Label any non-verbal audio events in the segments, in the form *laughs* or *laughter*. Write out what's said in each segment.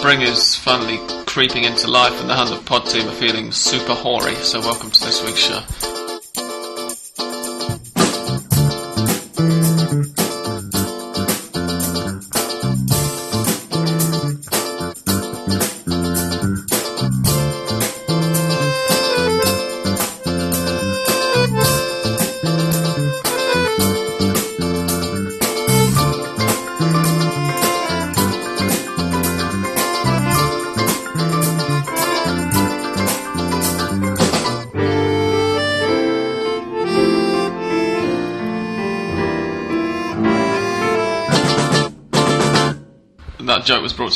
Spring is finally creeping into life, and the Hand of Pod team are feeling super hoary. So, welcome to this week's show.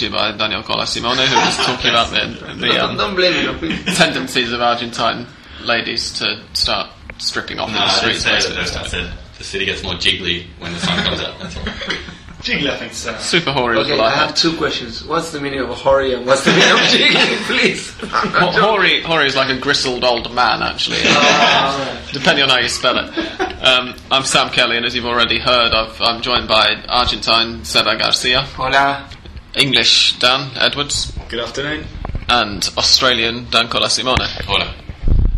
To you by Daniel Colasimone, who was talking about the, the Don't, um, don't blame me, tendencies of Argentine ladies to start stripping off in No, the streets. say that. basically. I the city gets more jiggly when the sun comes out. That's all. Jiggly, I think so. Super hoary Okay, I I have two questions. What's the meaning of hoary and what's the meaning of jiggly, *laughs* please? I'm not Ho- joking. Hoary, hoary is like a gristled old man, actually. Ah, *laughs* depending on how you spell it. Um, I'm Sam Kelly, and as you've already heard, I've, I'm joined by Argentine Seba Garcia, Hola. English Dan Edwards, Good afternoon. and Australian Dan Colasimone. Hola.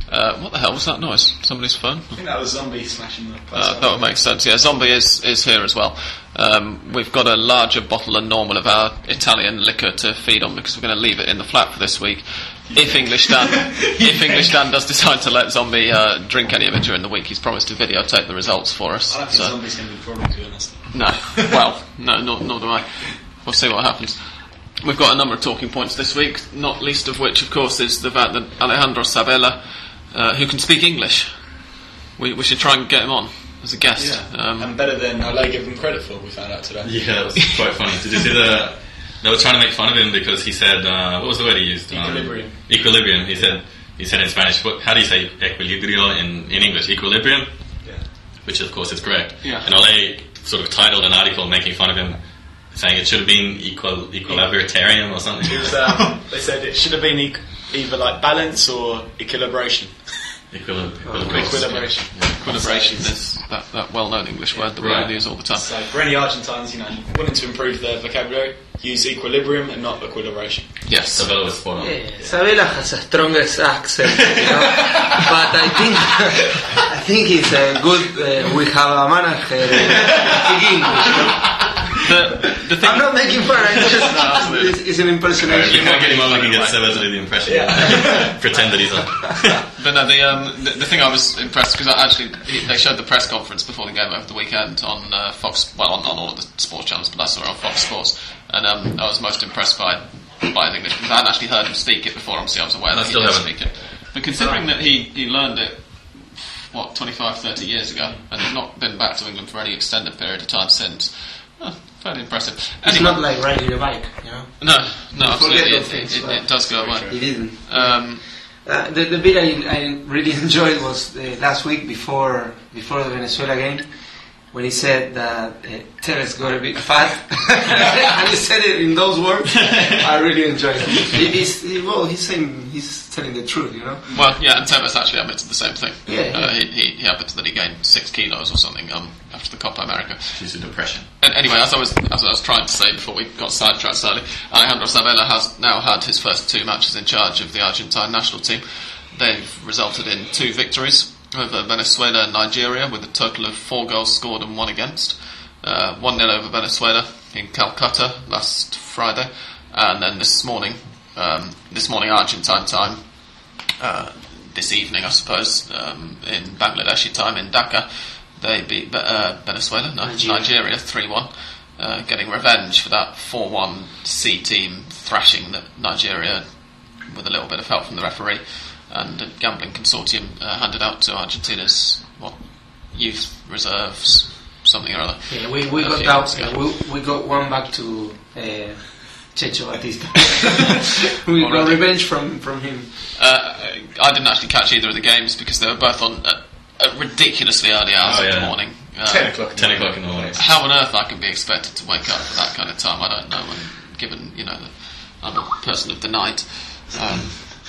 Uh, what the hell was that noise? Somebody's phone? I think that was zombie smashing the Uh, that would make sense. Yeah, Zombie is, is here as well. Um, we've got a larger bottle than normal of our Italian liquor to feed on because we're going to leave it in the flat for this week. If English Dan, *laughs* if English Dan does decide to let Zombie uh, drink any of it during the week, he's promised to videotape the results for us. I don't think So- zombies going to be a problem, to be honest. no. Well, *laughs* no, nor, nor do I. We'll see what happens. We've got a number of talking points this week, not least of which, of course, is the fact that Alejandro Sabella, uh, who can speak English, we, we should try and get him on as a guest. Um, and better than Ole give him credit for, we found out today. *laughs* Yeah, that was quite funny. Did you see the? They were trying to make fun of him because he said, uh, "What was the word he used?" Um, Equilibrium. equilibrium. He said. He said in Spanish. What, how do you say equilibrio in, in English? Equilibrium, Yeah. which of course is correct. Yeah. And Ole sort of titled an article making fun of him, saying it should have been equal equilibrium or something. Was, um, they said it should have been equ- either like balance or equilibration. Equilib- Equilibration. equilibration is that, that well-known English word that we Right. use all the time. So for any Argentines, you know, wanting to improve their vocabulary, use equilibrium and not equilibration. Yes. Sabella was spot on. Yeah, Sabella has a strongest accent, you know. *laughs* but I think I think he's a good. Uh, we have a manager uh, speak English. You know? The, the thing, I'm not making fun. I just *laughs* absolutely. it's, it's an If impersonation. you can't get him on, we can get Seba to do the impression. Yeah. *laughs* Pretend that he's on. *laughs* but no, the, um, the the thing I was impressed because actually they showed the press conference before the game over the weekend on uh, Fox, well, on, on all of the sports channels, but I saw it on Fox Sports, and um, I was most impressed by by his English because I hadn't actually heard him speak it before. Obviously, I was aware I that he still did haven't. speak it, but considering that he he learned it. What 25, 30 years ago, and had not been back to England for any extended period of time since. Oh, fairly impressive. It's Anyway- not like riding a bike, you know. no, no, absolutely, it, things, it, it, it does go away. He didn't. Um, Uh, the, the bit I, I really *laughs* enjoyed was uh, last week before before the Venezuela game when he said that uh, Tevez got a bit fat *laughs* and he said it in those words. I really enjoyed it. He- he's, he, well, he's saying he's telling the truth, you know. Well, yeah, and Tevez actually admitted the same thing. Yeah, Uh, he, he, he admitted that he gained six kilos or something um, after the Copa America. Due to depression. And anyway, as I was as I was trying to say before we got sidetracked slightly, Alejandro Sabella has now had his first two matches in charge of the Argentine national team. They've resulted in two victories over Venezuela and Nigeria, with a total of four goals scored and one against. Uh, one 0 over Venezuela in Calcutta last Friday, and then this morning, um, this morning Argentine time, uh, this evening, I suppose, um, in Bangladeshi time in Dhaka, they beat uh, Venezuela, no, Nigeria. Nigeria, 3 1, uh, getting revenge for that 4 1 C team thrashing that Nigeria, with a little bit of help from the referee and a gambling consortium, uh, handed out to Argentina's what, youth reserves, something or other. Yeah, we, we got few out, months we, we got one back to uh, Checho Batista. *laughs* we got revenge from, from him. Uh, I didn't actually catch either of the games because they were both on at, at ridiculously early hours Oh, of the morning. Uh, 10 o'clock. in the 10 morning. o'clock in the morning. How on earth I can be expected to wake up at that kind of time, I don't know. And given you know that I'm a person of the night, um,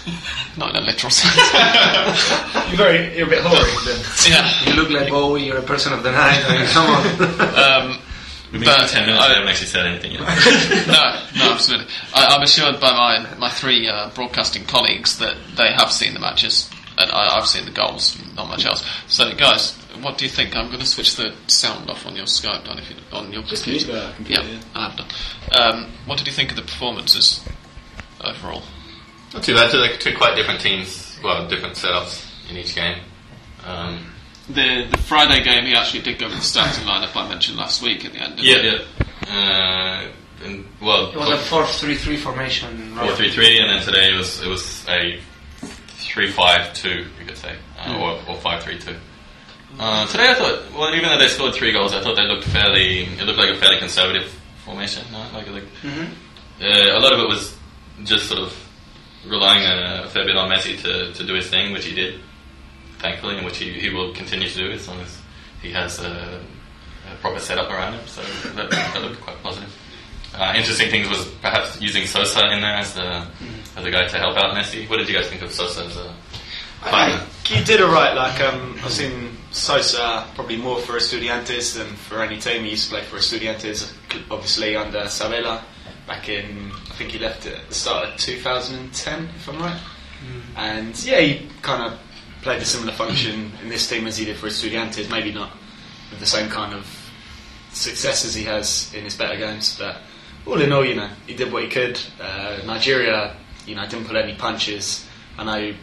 *laughs* not in a literal sense. *laughs* You're very, you're a bit hoary then. *laughs* yeah. You look like Bowie, you're a person of the night. I mean, come on. Um, We've been But for ten minutes. I- we haven't actually said anything yet. no, no, absolutely. I, I'm assured by my my three uh, broadcasting colleagues that they have seen the matches, and I, I've seen the goals, not much else. So, guys, what do you think? I'm going to switch the sound off on your Skype, Don, if you, on your Just computer. mute the computer, yeah, yeah. I have done. Um, what did you think of the performances overall? Not too bad. Two, like, two quite different teams. Well, different setups in each game. Um, The the Friday game, he actually did go with the starting lineup I mentioned last week at the end. didn't yeah, he? yeah. Uh, and, well, It was a 4-3-3 formation. right? four three three, and then today it was it was a three five two, you could say, uh, Hmm. or, or five three two. Uh, today I thought, well, even though they scored three goals, I thought they looked fairly. It looked like a fairly conservative formation. No? Like, like Mhm. uh, a lot of it was just sort of relying a, a fair bit on Messi to, to do his thing, which he did, thankfully, and which he, he will continue to do as long as he has a, a proper setup around him. So that, that looked quite positive. Uh, interesting things was perhaps using Sosa in there as the as a guy to help out Messi. What did you guys think of Sosa as a I partner? think he did alright. Like um, I've seen Sosa probably more for Estudiantes than for any team. He used to play for Estudiantes, obviously under Sabella. Back in, think he left at the start of 2010, if I'm right. And yeah, he kind of played a similar function *clears throat* in this team as he did for Estudiantes. Maybe not with the same kind of success as he has in his better games, but all in all, you know, he did what he could. Uh, Nigeria, you know, didn't pull any punches. I know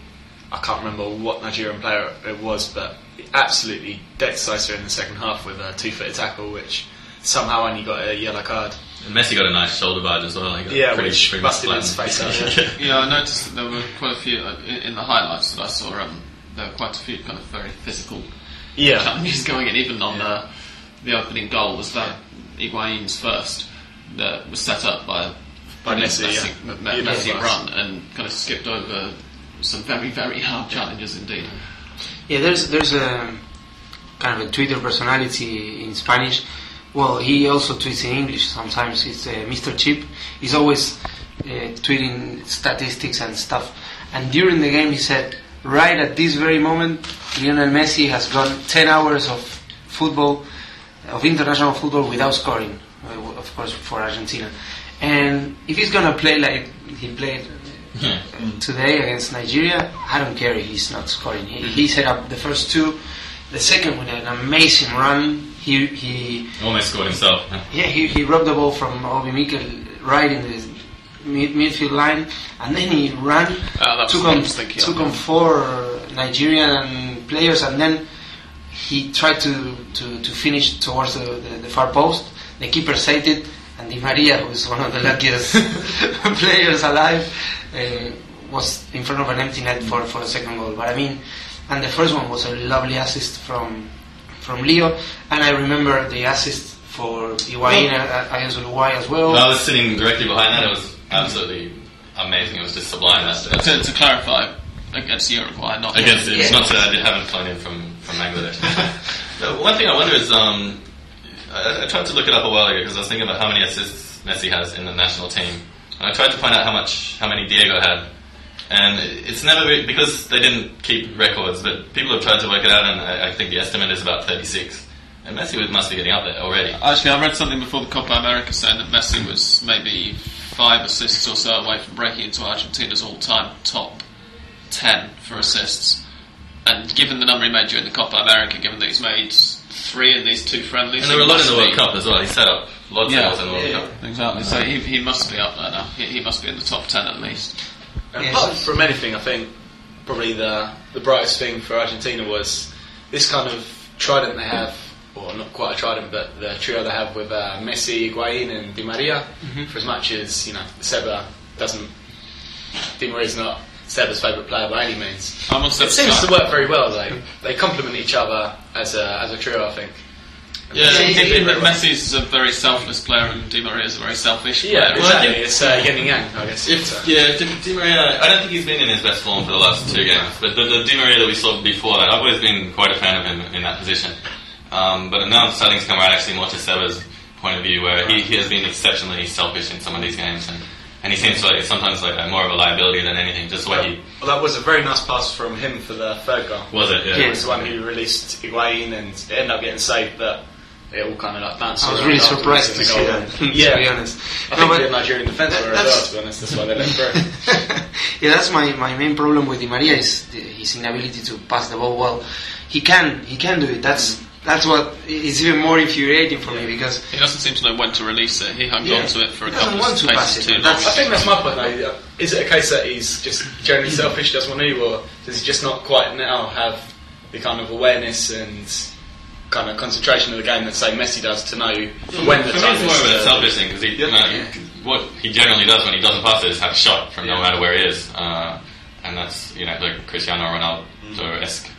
I can't remember what Nigerian player it was, but he absolutely Sosa in the second half with a two-footed tackle, which somehow only got a yellow card. And Messi got a nice shoulder barge as well. He Yeah, pretty, which pretty busted his face out, *laughs* Yeah, I noticed that there were quite a few uh, in, in the highlights that I saw. Um, there were quite a few kind of very physical Yeah, challenges *laughs* going in. Even on the the opening goal was that Higuain's first that was set up by By Messi, Messi, yeah. Me- Yeah, Messi nice. run and kind of skipped over some very very hard challenges indeed. Yeah, there's there's a kind of a Twitter personality in Spanish. Well, he also tweets in English sometimes. It's uh, Mr. Chip. He's always uh, tweeting statistics and stuff. And during the game, he said, right at this very moment, Lionel Messi has gone 10 hours of football, of international football without scoring, uh, of course, for Argentina. And if he's gonna play like he played Yeah. today against Nigeria, I don't care if he's not scoring. He, he set up the first two, the second with an amazing run. He he Almost scored himself. yeah he, he robbed the ball from Obi Mikel right in the mid, midfield line, and then he ran, was took on took on four Nigerian players, and then he tried to, to, to finish towards the, the, the far post. The keeper saved it, and Di Maria, who is one of the luckiest *laughs* players alive, uh, was in front of an empty net for, for the second goal. But I mean, and the first one was a lovely assist from from Leo, and I remember the assist for Higuain uh, against Uruguay as well. I was sitting directly behind that. It was absolutely amazing. It was just sublime. That's, that's To, to clarify, against Uruguay, not against it. Yeah. It's not that I did- haven't flown in from, from Bangladesh. *laughs* the one thing I wonder is, um, I, I tried to look it up a while ago because I was thinking about how many assists Messi has in the national team, and I tried to find out how much how many Diego had. And it's never because they didn't keep records, but people have tried to work it out, and I, I think the estimate is about 36. And Messi would- must be getting up there already. Actually, I read something before the Copa America saying that Messi was maybe five assists or so away from breaking into Argentina's all-time top ten for assists. And given the number he made during the Copa America, given that he's made three in these two friendlies, And there were a lot in the World Cup as well. He set up lots Yeah. of goals in the World Yeah. Cup. Exactly. So he, he must be up there now. He, he must be in the top ten at least. And Yes. apart from anything, I think probably the the brightest thing for Argentina was this kind of trident they have, or not quite a trident, but the trio they have with uh, Messi, Higuain, and Di Maria. For as much as you know, Seba doesn't, Di Maria's not Seba's favourite player by any means. I must It seems to work very well. They they complement each other as a as a trio. I think. Yeah, Yeah, I he- think he- that a very selfless player and Di Maria's a very selfish player. Yeah, Well, I exactly. think- it's uh, yin and yang, I guess. If, So- yeah, Di, Di Maria, I don't think he's been in his best form for the last two games, but the, the Di Maria that we saw before that, I've always been quite a fan of him in that position. Um, but now I'm starting to come around actually more to Seba's point of view, where he, he has been exceptionally selfish in some of these games, and, and he seems like sometimes like a, more of a liability than anything, just the way he Well, that was a very nice pass from him for the third goal. was it. Yeah. He was the one who released Higuain and it ended up getting saved, but it all kind of like bounced I was really surprised to see that. yeah, *laughs* to be honest. I No, think the Nigerian defence were as that's- well, to be honest. That's why they let through. *laughs* yeah, that's my, my main problem with Di Maria is the, his inability to pass the ball well. He can he can do it. That's that's what is even more infuriating for me because He doesn't seem to know when to release it. He hung Yeah. on to it for a He doesn't couple want of to pass it, too long. I think that's my point though. Is it a case that he's just generally *laughs* selfish, doesn't want to, or does he just not quite now have the kind of awareness and kind of concentration of the game that say Messi does to know when the For me, time it's more of a is? uh, selfish thing because he, you know, what he generally does when he doesn't pass it is have a shot from no matter where he is, uh, and that's you know like Cristiano Ronaldo esque.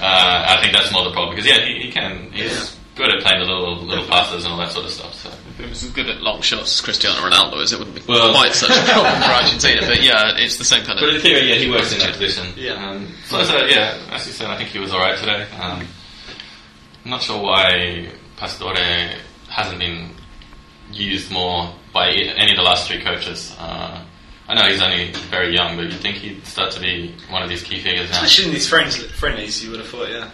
uh, I think that's more the problem because yeah, he, he can he's good at playing the little little passes and all that sort of stuff. So. If he was good at long shots Cristiano Ronaldo is, it wouldn't be Well- quite such a problem for Argentina. But yeah, it's the same kind of thing. But in theory, yeah, he works in that position. Yeah. Um, so, so, yeah, as you said, I think he was alright today. Um, I'm not sure why Pastore hasn't been used more by any of the last three coaches. Uh, I know he's only very young, but you'd think he'd start to be one of these key figures now. Especially in these friends, friendlies, you would have thought, yeah.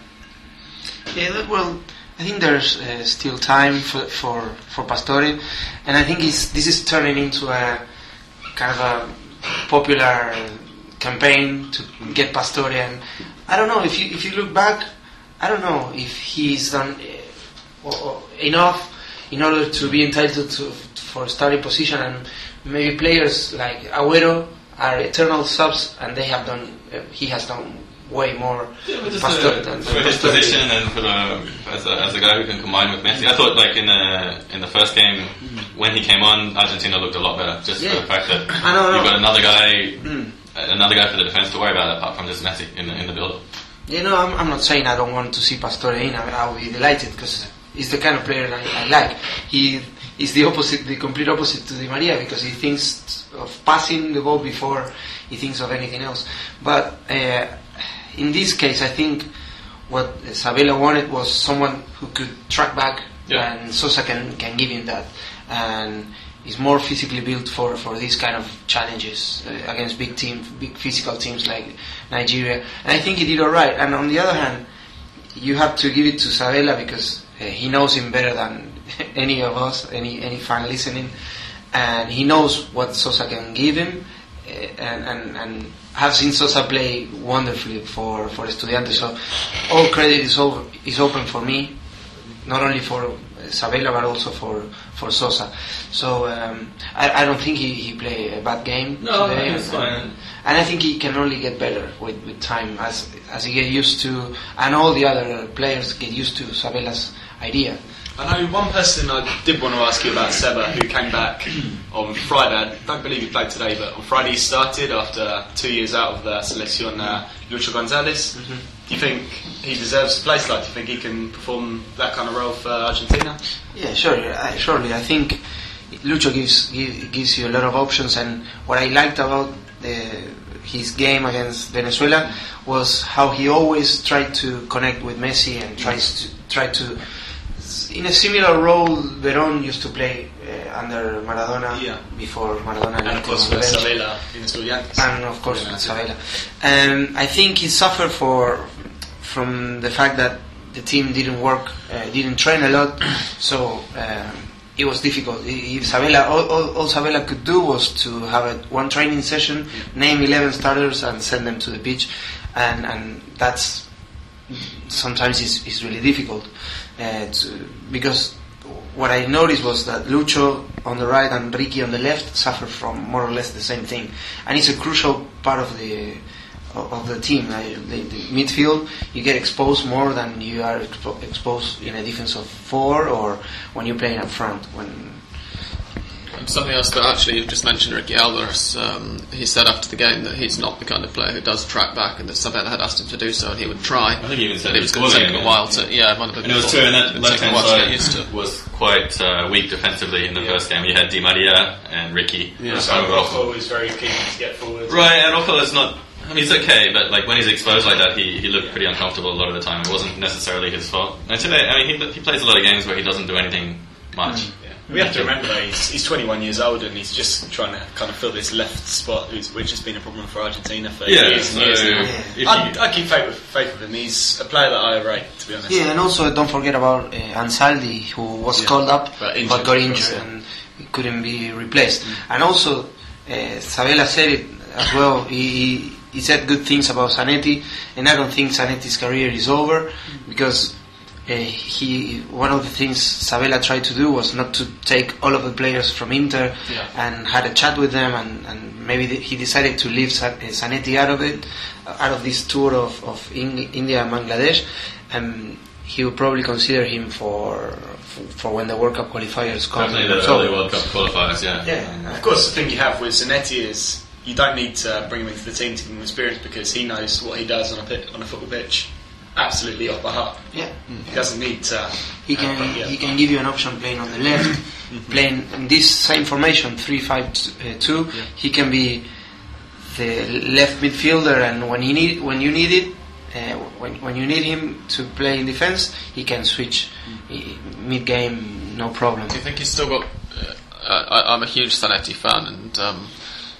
Yeah, well, I think there's uh, still time for for for Pastore, and I think it's, this is turning into a kind of a popular campaign to get Pastore. And I don't know if you if you look back, I don't know if he's done o- enough in order to be entitled to for a starting position, and maybe players like Agüero are eternal subs, and they have done. Uh, he has done way more Yeah, but just uh, than- for his position and for the as a, as a guy who can combine with Messi, I thought like in the in the first game when he came on, Argentina looked a lot better. Just Yeah. for the fact that I know, I know. you've got another guy, Mm. another guy for the defense to worry about apart from just Messi in the in the build. You know, I'm, I'm not saying I don't want to see Pastore in. I, I will be delighted because he's the kind of player I, I like. He is the opposite, the complete opposite to Di Maria because he thinks of passing the ball before he thinks of anything else. But uh, in this case, I think what Sabella wanted was someone who could track back, Yeah. and Sosa can, can give him that. And is more physically built for, for these kind of challenges uh, against big teams, big physical teams like Nigeria. And I think he did all right. And on the other hand, you have to give it to Sabella because uh, he knows him better than *laughs* any of us, any any fan listening, and he knows what Sosa can give him, uh, and and and have seen Sosa play wonderfully for for Estudiantes. So all credit is over is open for me, not only for Sabella but also for for Sosa. So um, I, I don't think he, he played a bad game No, today. it's and- fine. and I think he can only get better with, with time as as he get used to, and all the other players get used to Sabella's idea. I know one person I did want to ask you about Seba who came back *clears throat* on Friday. I don't believe he played today, but on Friday he started after two years out of the Selección Uh, Lucho Gonzalez. Do you think he deserves a place like? Do you think he can perform that kind of role for Argentina? Yeah, sure, I, surely. I think Lucho gives give, gives you a lot of options, and what I liked about the, his game against Venezuela was how he always tried to connect with Messi and tries to try to. In a similar role, Verón used to play uh, under Maradona Yeah. before Maradona And of course bench. In Estudiantes. and of course that's it. Um, I think he suffered for from the fact that the team didn't work, uh, didn't train a lot, *clears throat* so um, it was difficult. If Sabella, all, all, all Sabella could do was to have a, one training session, name 11 starters, and send them to the pitch, and and that's sometimes is is really difficult. Uh, to, because what I noticed was that Lucho on the right and Ricky on the left suffer from more or less the same thing, and it's a crucial part of the of of the team. The, the midfield, you get exposed more than you are expo- exposed in a defense of four or when you're playing up front. When something else that actually you've just mentioned, Ricky Alvarez. Um, he said after the game that he's not the kind of player who does track back, and that Sabella had asked him to do so, and he would try. I think he even said it it was going to take him a while to. Yeah, it might have been And it was true, and that left hand while used side to. was quite uh, weak defensively in the Yeah. first game. You had Di Maria and Ricky. Yeah. So Rocco is very keen to get forward. Right, and Rocco is not. I mean, he's okay, but like when he's exposed like that, he, he looked pretty uncomfortable a lot of the time. It wasn't necessarily his fault. And today, I mean, he, he plays a lot of games where he doesn't do anything much. Yeah. We have to remember though, he's, he's 21 years old and he's just trying to kind of fill this left spot, which has been a problem for Argentina for Yeah, years and years so now. if you- I, I keep faith with, faith with him. He's a player that I rate, to be honest. Yeah, and also don't forget about uh, Ansaldi, who was Yeah. called up But but, got injured course, and couldn't be replaced. And also, uh, Sabella said it as well. He, he he said good things about Zanetti, and I don't think Zanetti's career is over because. Uh, he one of the things Sabella tried to do was not to take all of the players from Inter Yeah. and had a chat with them and, and maybe th- he decided to leave Sa- uh, Zanetti out of it uh, out of this tour of, of in, India and Bangladesh and he will probably consider him for for, for when the World Cup qualifiers come Definitely the So- early World Cup qualifiers, yeah. yeah Of course, the thing you have with Zanetti is you don't need to bring him into the team to give him experience because he knows what he does on a pit, on a football pitch absolutely off by heart. yeah He doesn't need to. he can uh, yeah. he can give you an option playing on the left, playing in this same formation three five uh, two. He can be the left midfielder, and when you need when you need it, uh, when when you need him to play in defense, he can switch mid game, no problem. Do you think he's still got? Uh, I, I'm a huge Zanetti fan, and um,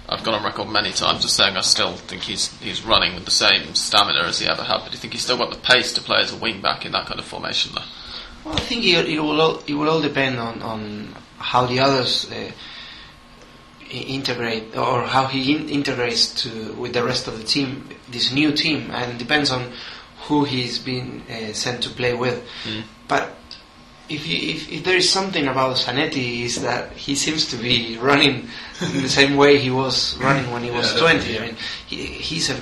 I've gone on record many times as saying I still think he's he's running with the same stamina as he ever had. But do you think he's still got the pace to play as a wing back in that kind of formation? Though? Well, I think it, it will all, it will all depend on, on how the others uh, integrate or how he in, integrates to with the rest of the team, this new team, and depends on who he's been uh, sent to play with. But if, you, if if there is something about Zanetti is that he seems to be running in the same way he was running when he was Yeah, 20. I mean, he, he's a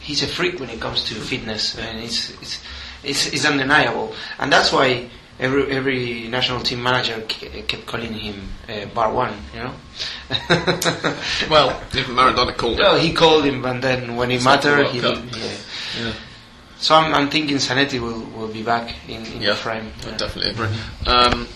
he's a freak when it comes to fitness, and it's it's it's, it's undeniable, and that's why every every national team manager k- kept calling him uh, Bar One, you know. *laughs* Well, even Maradona called well, he called him, and then when it It's not the mattered, he did, yeah. So I'm, I'm thinking Zanetti will, will be back in, in Yeah, the frame. I yeah. definitely agree. Um,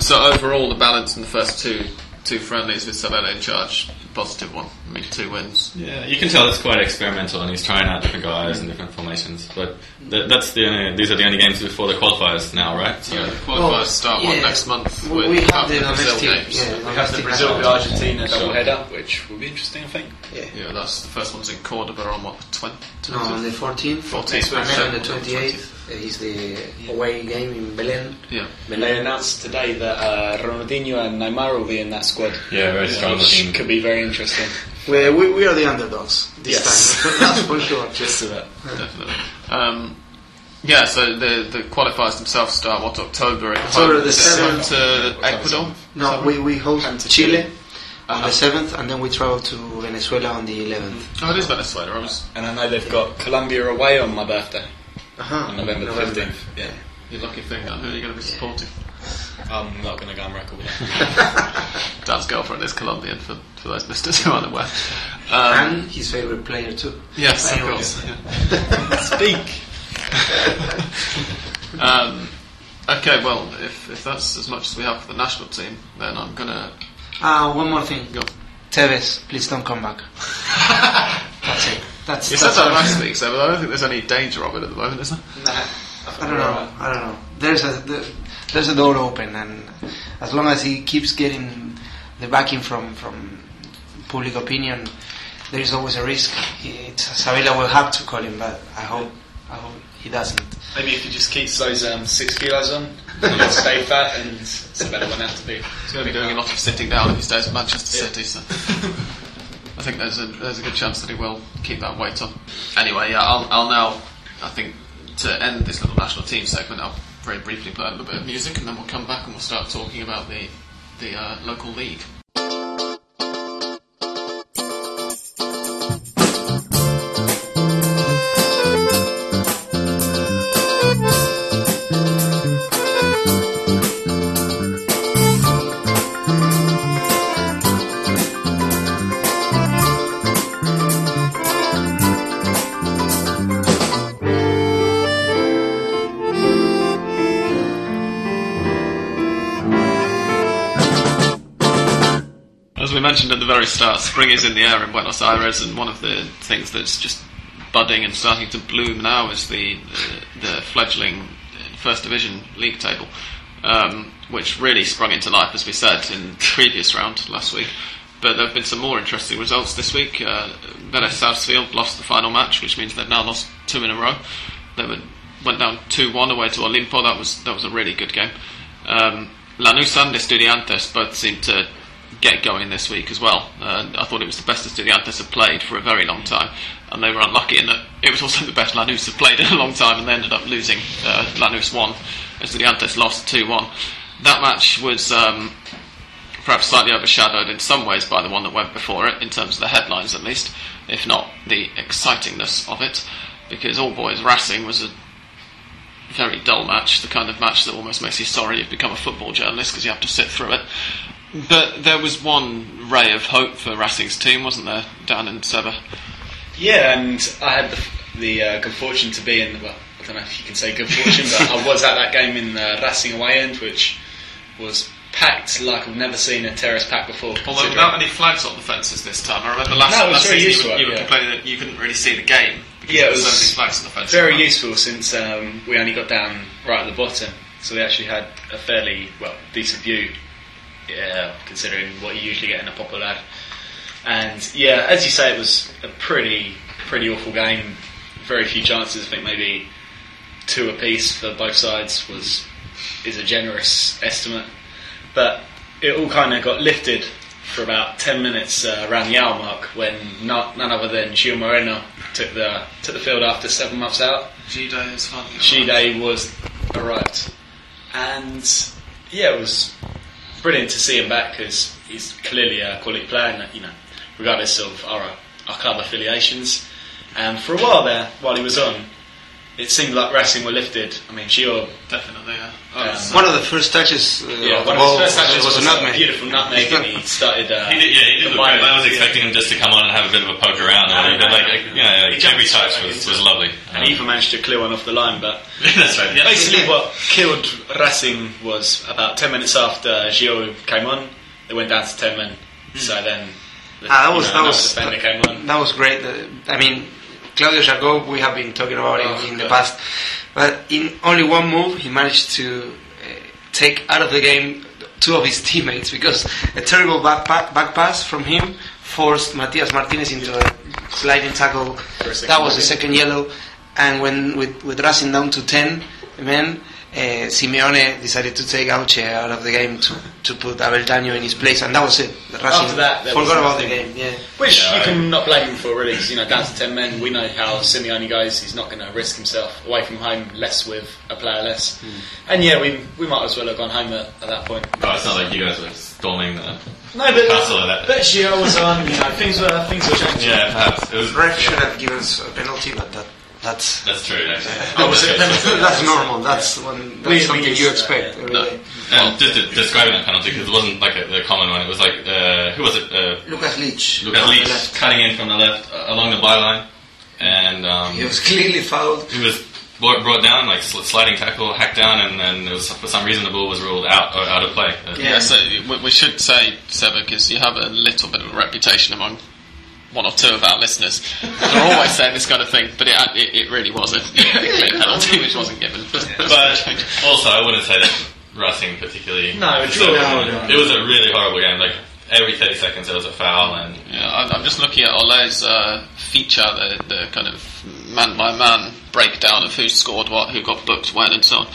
so overall, the balance in the first two two friendlies with Sabella in charge, positive one. Make two wins. Yeah, you can tell it's quite experimental, and he's trying out different guys and different formations. But th- that's the only, these are the only games before the qualifiers now, right? So yeah, the qualifiers well, start yeah. one next month. We have the, Brazil games. Yeah, we have the Brazil Argentina sure. double header, which will be interesting, I think. Yeah, yeah, that's the first one's in Cordoba on what 20, No, on the 14th, 14th, and then on the 28th. He's the away game in Belém. Yeah. Belém. They announced today that uh, Ronaldinho and Neymar will be in that squad. Yeah, very strong Which team. Could be very interesting. we, we, we are the underdogs this yes. time. *laughs* That's for sure. Just about. Definitely. Um, yeah, so the the qualifiers themselves start what October? October the seventh to Ecuador. No, we we host Chile. Chile on the uh-huh. seventh, and then we travel to Venezuela on the eleventh. Oh, it is Venezuela. I was... And I know they've got Colombia away on my birthday. Uh-huh. on November the 15th. Yeah. You're lucky thing. Who are you going to be supporting? I'm not going to go on record with that. *laughs* Dan's girlfriend is Colombian, for, for those listeners who aren't aware. Um, and his favorite player too. yes, of course. yeah. *laughs* Speak! *laughs* Um, okay, well, if, if that's as much as we have for the national team, then I'm going to Ah, one more thing. go. Tevez, please don't come back. That's it. That's, You said that's that last week, so but I don't think there's any danger of it at the moment, is there? Nah. I don't know. I don't know. There's a there- there's a door open, and as long as he keeps getting the backing from from public opinion, there is always a risk. It's, Sabella will have to call him, but I hope I hope he doesn't. Maybe if he just keeps those um, six kilos on, he'll stay *laughs* fat and Sabella won't have to be. He's going to be doing a lot of sitting down these days at Manchester City, so *laughs* I think there's a there's a good chance that he will keep that weight on. Anyway, yeah, I'll, I'll now, I think, to end this little national team segment, I'll very briefly play a little bit of music, and then we'll come back and we'll start talking about the the uh, local league. Very start, spring is in the air in Buenos Aires, and one of the things that's just budding and starting to bloom now is the the, the fledgling First Division league table. um, which really sprung into life, as we said in the previous round last week. But there have been some more interesting results this week. Uh, Vélez lost the final match, which means they've now lost two in a row. They were, went down 2 1 away to Olimpo. That was that was a really good game. Um, Lanús and Estudiantes both seemed to get going this week as well. Uh, I thought it was the best Estudiantes have played for a very long time, and they were unlucky in that it was also the best Lanús have played in a long time, and they ended up losing. Uh, Lanús won, Estudiantes lost 2 1. That match was um, perhaps slightly overshadowed in some ways by the one that went before it, in terms of the headlines at least, if not the excitingness of it, because All Boys Racing was a very dull match, the kind of match that almost makes you sorry you've become a football journalist because you have to sit through it. But there was one ray of hope for Racing's team, wasn't there, Dan and Seba? Yeah, and I had the, the uh, good fortune to be in. Well, I don't know if you can say good fortune, but I was at that game in the Racing away end, which was packed like I've never seen a terrace packed before. Although without any flags on the fences this time. I remember last, No, it was last very season useful, you, were- you were yeah. complaining that you couldn't really see the game because Yeah, there it were so was many flags on the fences. very useful since um, we only got down right at the bottom, so we actually had a fairly well decent view, yeah, considering what you usually get in a popular. And yeah, as you say, it was a pretty pretty awful game. Very few chances. I think maybe two apiece for both sides was is a generous estimate, but it all kind of got lifted for about ten minutes uh, around the hour mark when not, none other than Gio Moreno took the took the field after seven months out. Is fun. G-Day was arrived, and yeah, it was brilliant to see him back because he's clearly a quality player, and, you know, regardless of our our club affiliations. And for a while there, while he was on, it seemed like Racing were lifted. I mean, Gio Definitely, yeah. Um, One of the first touches uh, yeah, one of his first touches was, was, a nutmeg. beautiful nutmeg, and he *laughs* started. Uh, He did, yeah, he did look combining great. I was it, yeah. expecting him just to come on and have a bit of a poke around. No, and no, like, no. you know, He like, every touch was, was lovely. and he even managed to clear one off the line, but *laughs* That's right. Yeah. Basically, what killed Racing was about 10 minutes after Gio came on, they went down to 10 men. So then, the, Ah, that was- you that was- another defender came on. That was great. Uh, I mean, Claudio Jacob, we have been talking about Oh, him in the past, but in only one move, he managed to uh, take out of the game two of his *laughs* teammates because a terrible back, pa- back pass from him forced Matias Martinez into a sliding tackle. That was the second yellow, and when with, with Racing down to ten men. Uh, Simeone decided to take Hauche out of the game to, to put Aveldaño in his place, and that was it. The Racing After that, forgot about the game. Yeah. Which Yeah, you I- can not blame him for, really, 'cause, you know, down to 10 men, we know how Simeone goes. He's not going to risk himself away from home, less with a player less. And yeah, we, we might as well have gone home at, at that point. Oh, it's not like you guys were storming the. No, but, Castle of that. but Gio was on, you know, things were, things were changing. Yeah, perhaps. It was, Ref should have given us a penalty, but that that's that's true, actually. Oh, was it a penalty? that's normal. That's one. That's We- we something used you to that, expect yeah. every No. day. And just to describing that penalty, because it wasn't like a, the common one, it was like, uh, who was it? Uh, Lucas Licht. Lucas on Licht cutting in from the left uh, along the byline, and um, He was clearly fouled. he was brought, brought down, like sl- sliding tackle, hacked down, and then it was, for some reason the ball was ruled out or out of play. Uh, Yeah. Yeah, so we, we should say, Seba, because you have a little bit of a reputation among one or two of our listeners. They're always saying this kind of thing, but it, it, it really was *laughs* a clear penalty which wasn't given. *laughs* But also, I wouldn't say that Racing particularly. No, it's deserved really- it. no, no. It was a really horrible game. Like every 30 seconds there was a foul, and Yeah, I- I'm just looking at Ole's uh, feature, the, the kind of man by man breakdown of who scored what, who got booked when, and so on.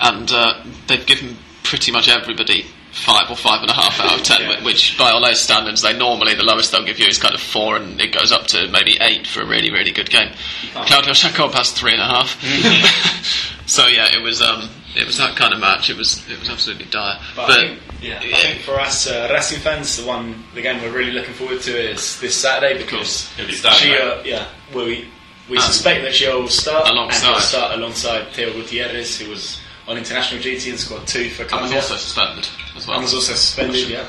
And uh, they've given pretty much everybody five or five and a half out of ten, Yeah. which by Ole's standards, they normally the lowest they'll give you is kind of four, and it goes up to maybe eight for a really, really good game. Claudio Jacob has three and a half. *laughs* so yeah, it was um, it was that kind of match. It was it was absolutely dire. But, But, I, think, yeah, I think for us uh, Racing fans, the one the game we're really looking forward to is this Saturday because he'll be starting. right? Gio, yeah, we we Um, suspect that Gio will start alongside. he'll start alongside Teo Gutierrez, who was on international duty and scored two for and was also suspended as well. and was also suspended. Yeah,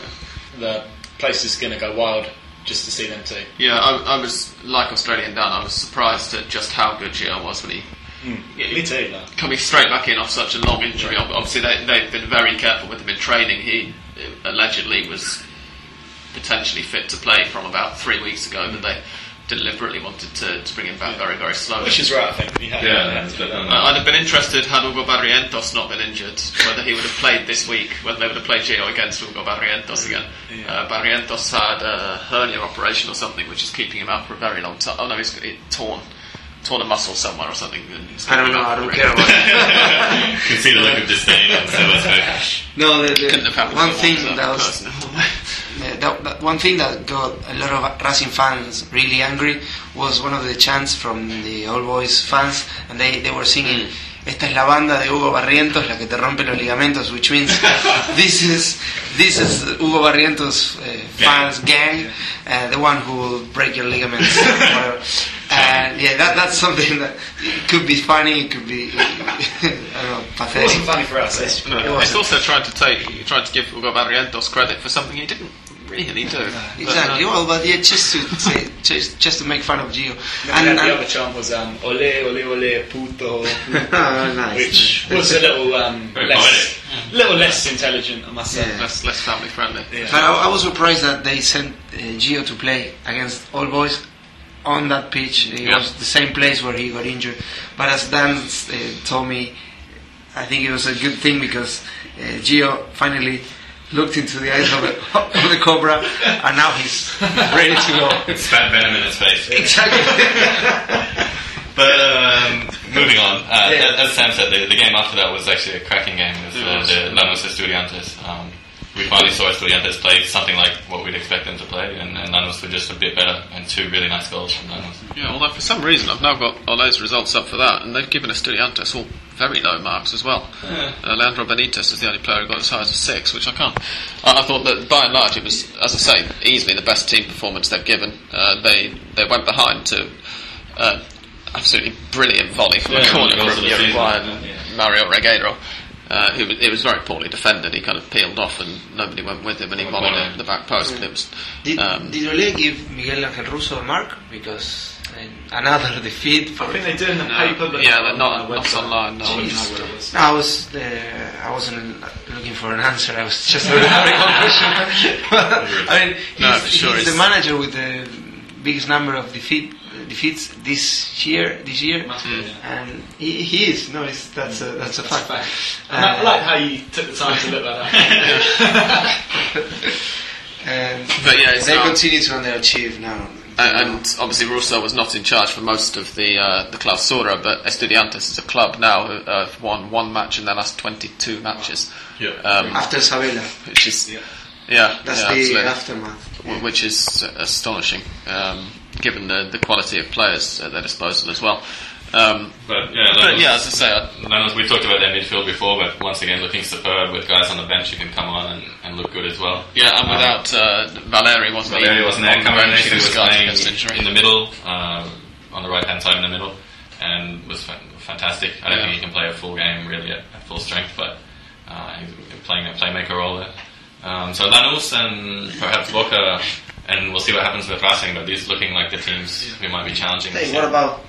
the place is going to go wild just to see them two. Yeah, I, I was like Australian Dan. I was surprised at just how good Gio was when he Me too. Though. coming straight back in off such a long injury. Ob- Obviously, they, they've been very careful with him in training. He uh, allegedly was potentially fit to play from about three weeks ago, but they deliberately wanted to, to bring him back very, very slowly. Which is right, I think. Yeah, Yeah, that's good. Um, I'd have been interested had Hugo Barrientos not been injured, whether he would have played this week, whether they would have played Gio against Hugo Barrientos again. Uh, Barrientos had a hernia operation or something, which is keeping him out for a very long time. Oh no, he's he torn, torn a muscle somewhere or something. and it's I don't know. I don't care long *laughs* about you can see the look of disdain on Silva's face. No, the, the, Couldn't have happened one thing that was person. *laughs* Yeah, that, that one thing that got a lot of Racing fans really angry was one of the chants from the All Boys fans, and they, they were singing, mm. Esta es la banda de Hugo Barrientos, la que te rompe los ligamentos, which means *laughs* this is this is Hugo Barrientos uh, fans gang, uh, the one who will break your ligaments. or *laughs* whatever. and yeah, that, that's something that could be funny, it could be *laughs* I don't know, It wasn't funny for us. It's, No, It it's wasn't. also trying to take, trying to give Hugo Barrientos credit for something he didn't really do. But, Exactly. uh, Well, but yeah, just to say, just, just to make fun of Gio. and, And, the other chant was um, ole, ole, ole, puto, *laughs* puto Oh, nice. which was a little um, less, little less intelligent, I must say. Yeah. less, less family friendly. Yeah. but I, I was surprised that they sent uh, Gio to play against All Boys on that pitch. It Yeah. was the same place where he got injured. But as Dan uh, told me, I think it was a good thing because uh, Gio finally looked into the eyes of the, of the Cobra, and now he's ready to go. *laughs* Spat venom in his face. exactly. *laughs* But um, moving on, uh, Yeah. as Sam said, the, the game after that was actually a cracking game with It uh, was. the Lanús Estudiantes. Um, we finally saw Estudiantes play something like what we'd expect them to play, and, and Lanús were just a bit better, and two really nice goals from Lanús. Yeah, although for some reason I've now got Ole's results up for that, and they've given Estudiantes all very low marks as well. Uh, Leandro Benitez is the only player who got as high as a six, which I can't. I, I thought that by and large it was, as I say, easily the best team performance they've given. Uh, they they went behind to uh, absolutely brilliant volley from Yeah, corner one of the from goals the Uruguay yeah. Mario Regueiro. Uh, who, was- it was very poorly defended. He kind of peeled off, and nobody went with him, and he One volleyed corner. at the back post. And it was Did, um, did Ole give Miguel Angel Russo a mark? Because uh, another *laughs* defeat for I think they do in the No. paper, but Yeah, not on not- the not website. online, no. I Jeez. what was. No, I was uh, I wasn't looking for an answer. I was just *laughs* having a question. *laughs* I mean, he's, No, sure, he's the manager with the biggest number of defeat defeats this year. This year, Must be, yeah. and he, he is. No, it's, that's a that's a fact. Fact. And I Uh, like how you took the time to look like that. And *laughs* But yeah, it's they not- continue to underachieve now. And, and obviously Russo was not in charge for most of the uh, the Clausura, but Estudiantes is a club now who uh, have won one match in their last 22 matches, Yeah. um, After Sabella, which is Yeah. yeah, that's yeah, the absolutely. aftermath. W- which is astonishing, um, given the, the quality of players at their disposal as well. Um, But yeah, but Lanús, yeah, as I say, I, we talked about their midfield before, but once again, looking superb with guys on the bench who can come on and, and look good as well. yeah, and Um, without uh, Valeri wasn't Valeri wasn't there. on the Cameron bench, he was playing in the middle, uh, on the right hand side in the middle, and was fa- fantastic. I don't Yeah. think he can play a full game really at, at full strength, but uh, he's playing a playmaker role there. Um, so Lanús and perhaps Boca, and we'll see what happens with Racing, but these looking like the teams who might be challenging. Hey, this what about?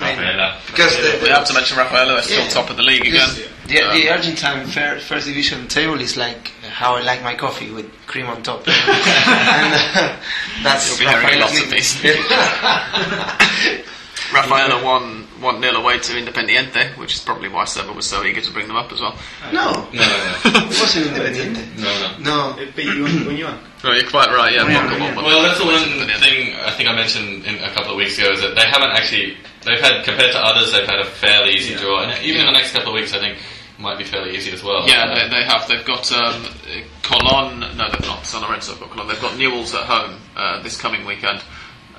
Rafaela. Because the, We have to mention Rafaela is still Yeah. top of the league again. The, Um, the Argentine fair, first division table is like how I like my coffee with cream on top, *laughs* and uh, that's You'll be hearing Rafaela's lots of these. *laughs* Rafaela won one nil away to Independiente, which is probably why Seba was so eager to bring them up as well. no, No, no, *laughs* it wasn't Independiente. no, no. No, It beat you when you won. Oh, you're quite right. Yeah, Yeah, Boca yeah. Well, that's the one thing I think I mentioned in a couple of weeks ago is that they haven't actually they've had compared to others they've had a fairly easy Yeah. draw, and even Yeah. the next couple of weeks I think might be fairly easy as well. Yeah, they, they have. They've got um, Colon. No, they've not. San Lorenzo have got Colon. They've got Newell's at home uh, this coming weekend.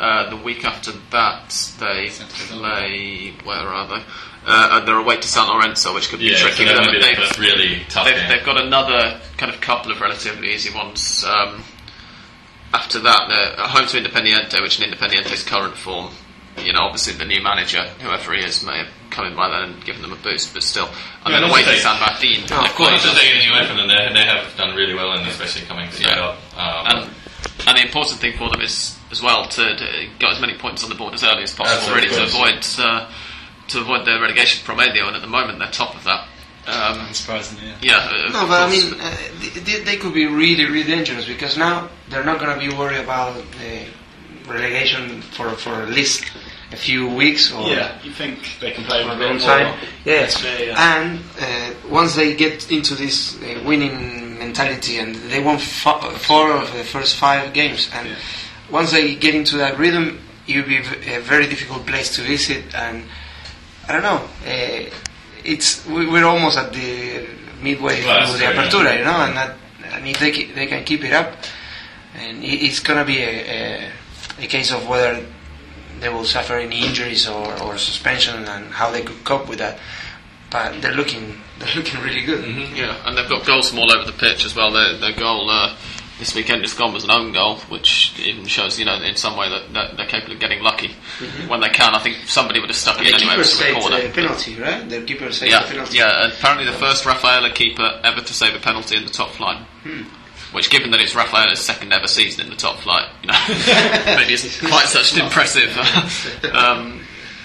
Uh, the week after that, they play. Where are they? Uh, they're away to San Lorenzo, which could be yeah. Tricky. them, be they've- really tough they've, they've got another kind of couple of relatively easy ones. Um, after that, they're home to Independiente, which in Independiente's current form, you know, obviously the new manager, whoever he is, may have come in by then and given them a boost, but still. And Yeah, then away to San Martin. No, of They're course. Not playing- to take anything away from them, they, they have done really well, and especially coming straight Yeah. up. Um, and, and the important thing for them is, as well, to, to get as many points on the board as early as possible, Absolutely, really, to avoid uh, to avoid the relegation from Promedio, and at the moment they're top of that. Um, Unsurprisingly, yeah. yeah, uh, no, of but I mean, uh, they, they could be really, really dangerous because now they're not going to be worried about the relegation for for at least a few weeks or Yeah, you think they can play for with a a long bit more? time. Yes, Yeah, yeah. and uh, once they get into this uh, winning mentality and they won f- four of the first five games, and Yeah. Once they get into that rhythm, it will be a very difficult place to visit. And I don't know, uh, it's we- we're almost at the midway Well, through the true, apertura, you know, and that, and if they they can keep it up, and it, it's gonna be a, a, a case of whether they will suffer any injuries or, or suspension and how they could cope with that. But they're looking they're looking really good. Yeah, and they've got goals from all over the pitch as well. Their, their goal uh, this weekend just gone was an own goal, which even shows, you know, in some way that, that they're capable of getting lucky when they can. I think somebody would have stuck it And in the anyway. keeper It was from a saved corner. a penalty, right? The keeper saved Yeah, a penalty. yeah. and Apparently, the first Rafaela keeper ever to save a penalty in the top flight. Hmm. Which, given that it's Rafaela's second ever season in the top flight, you know, *laughs* maybe isn't quite such an impressive. *laughs* um,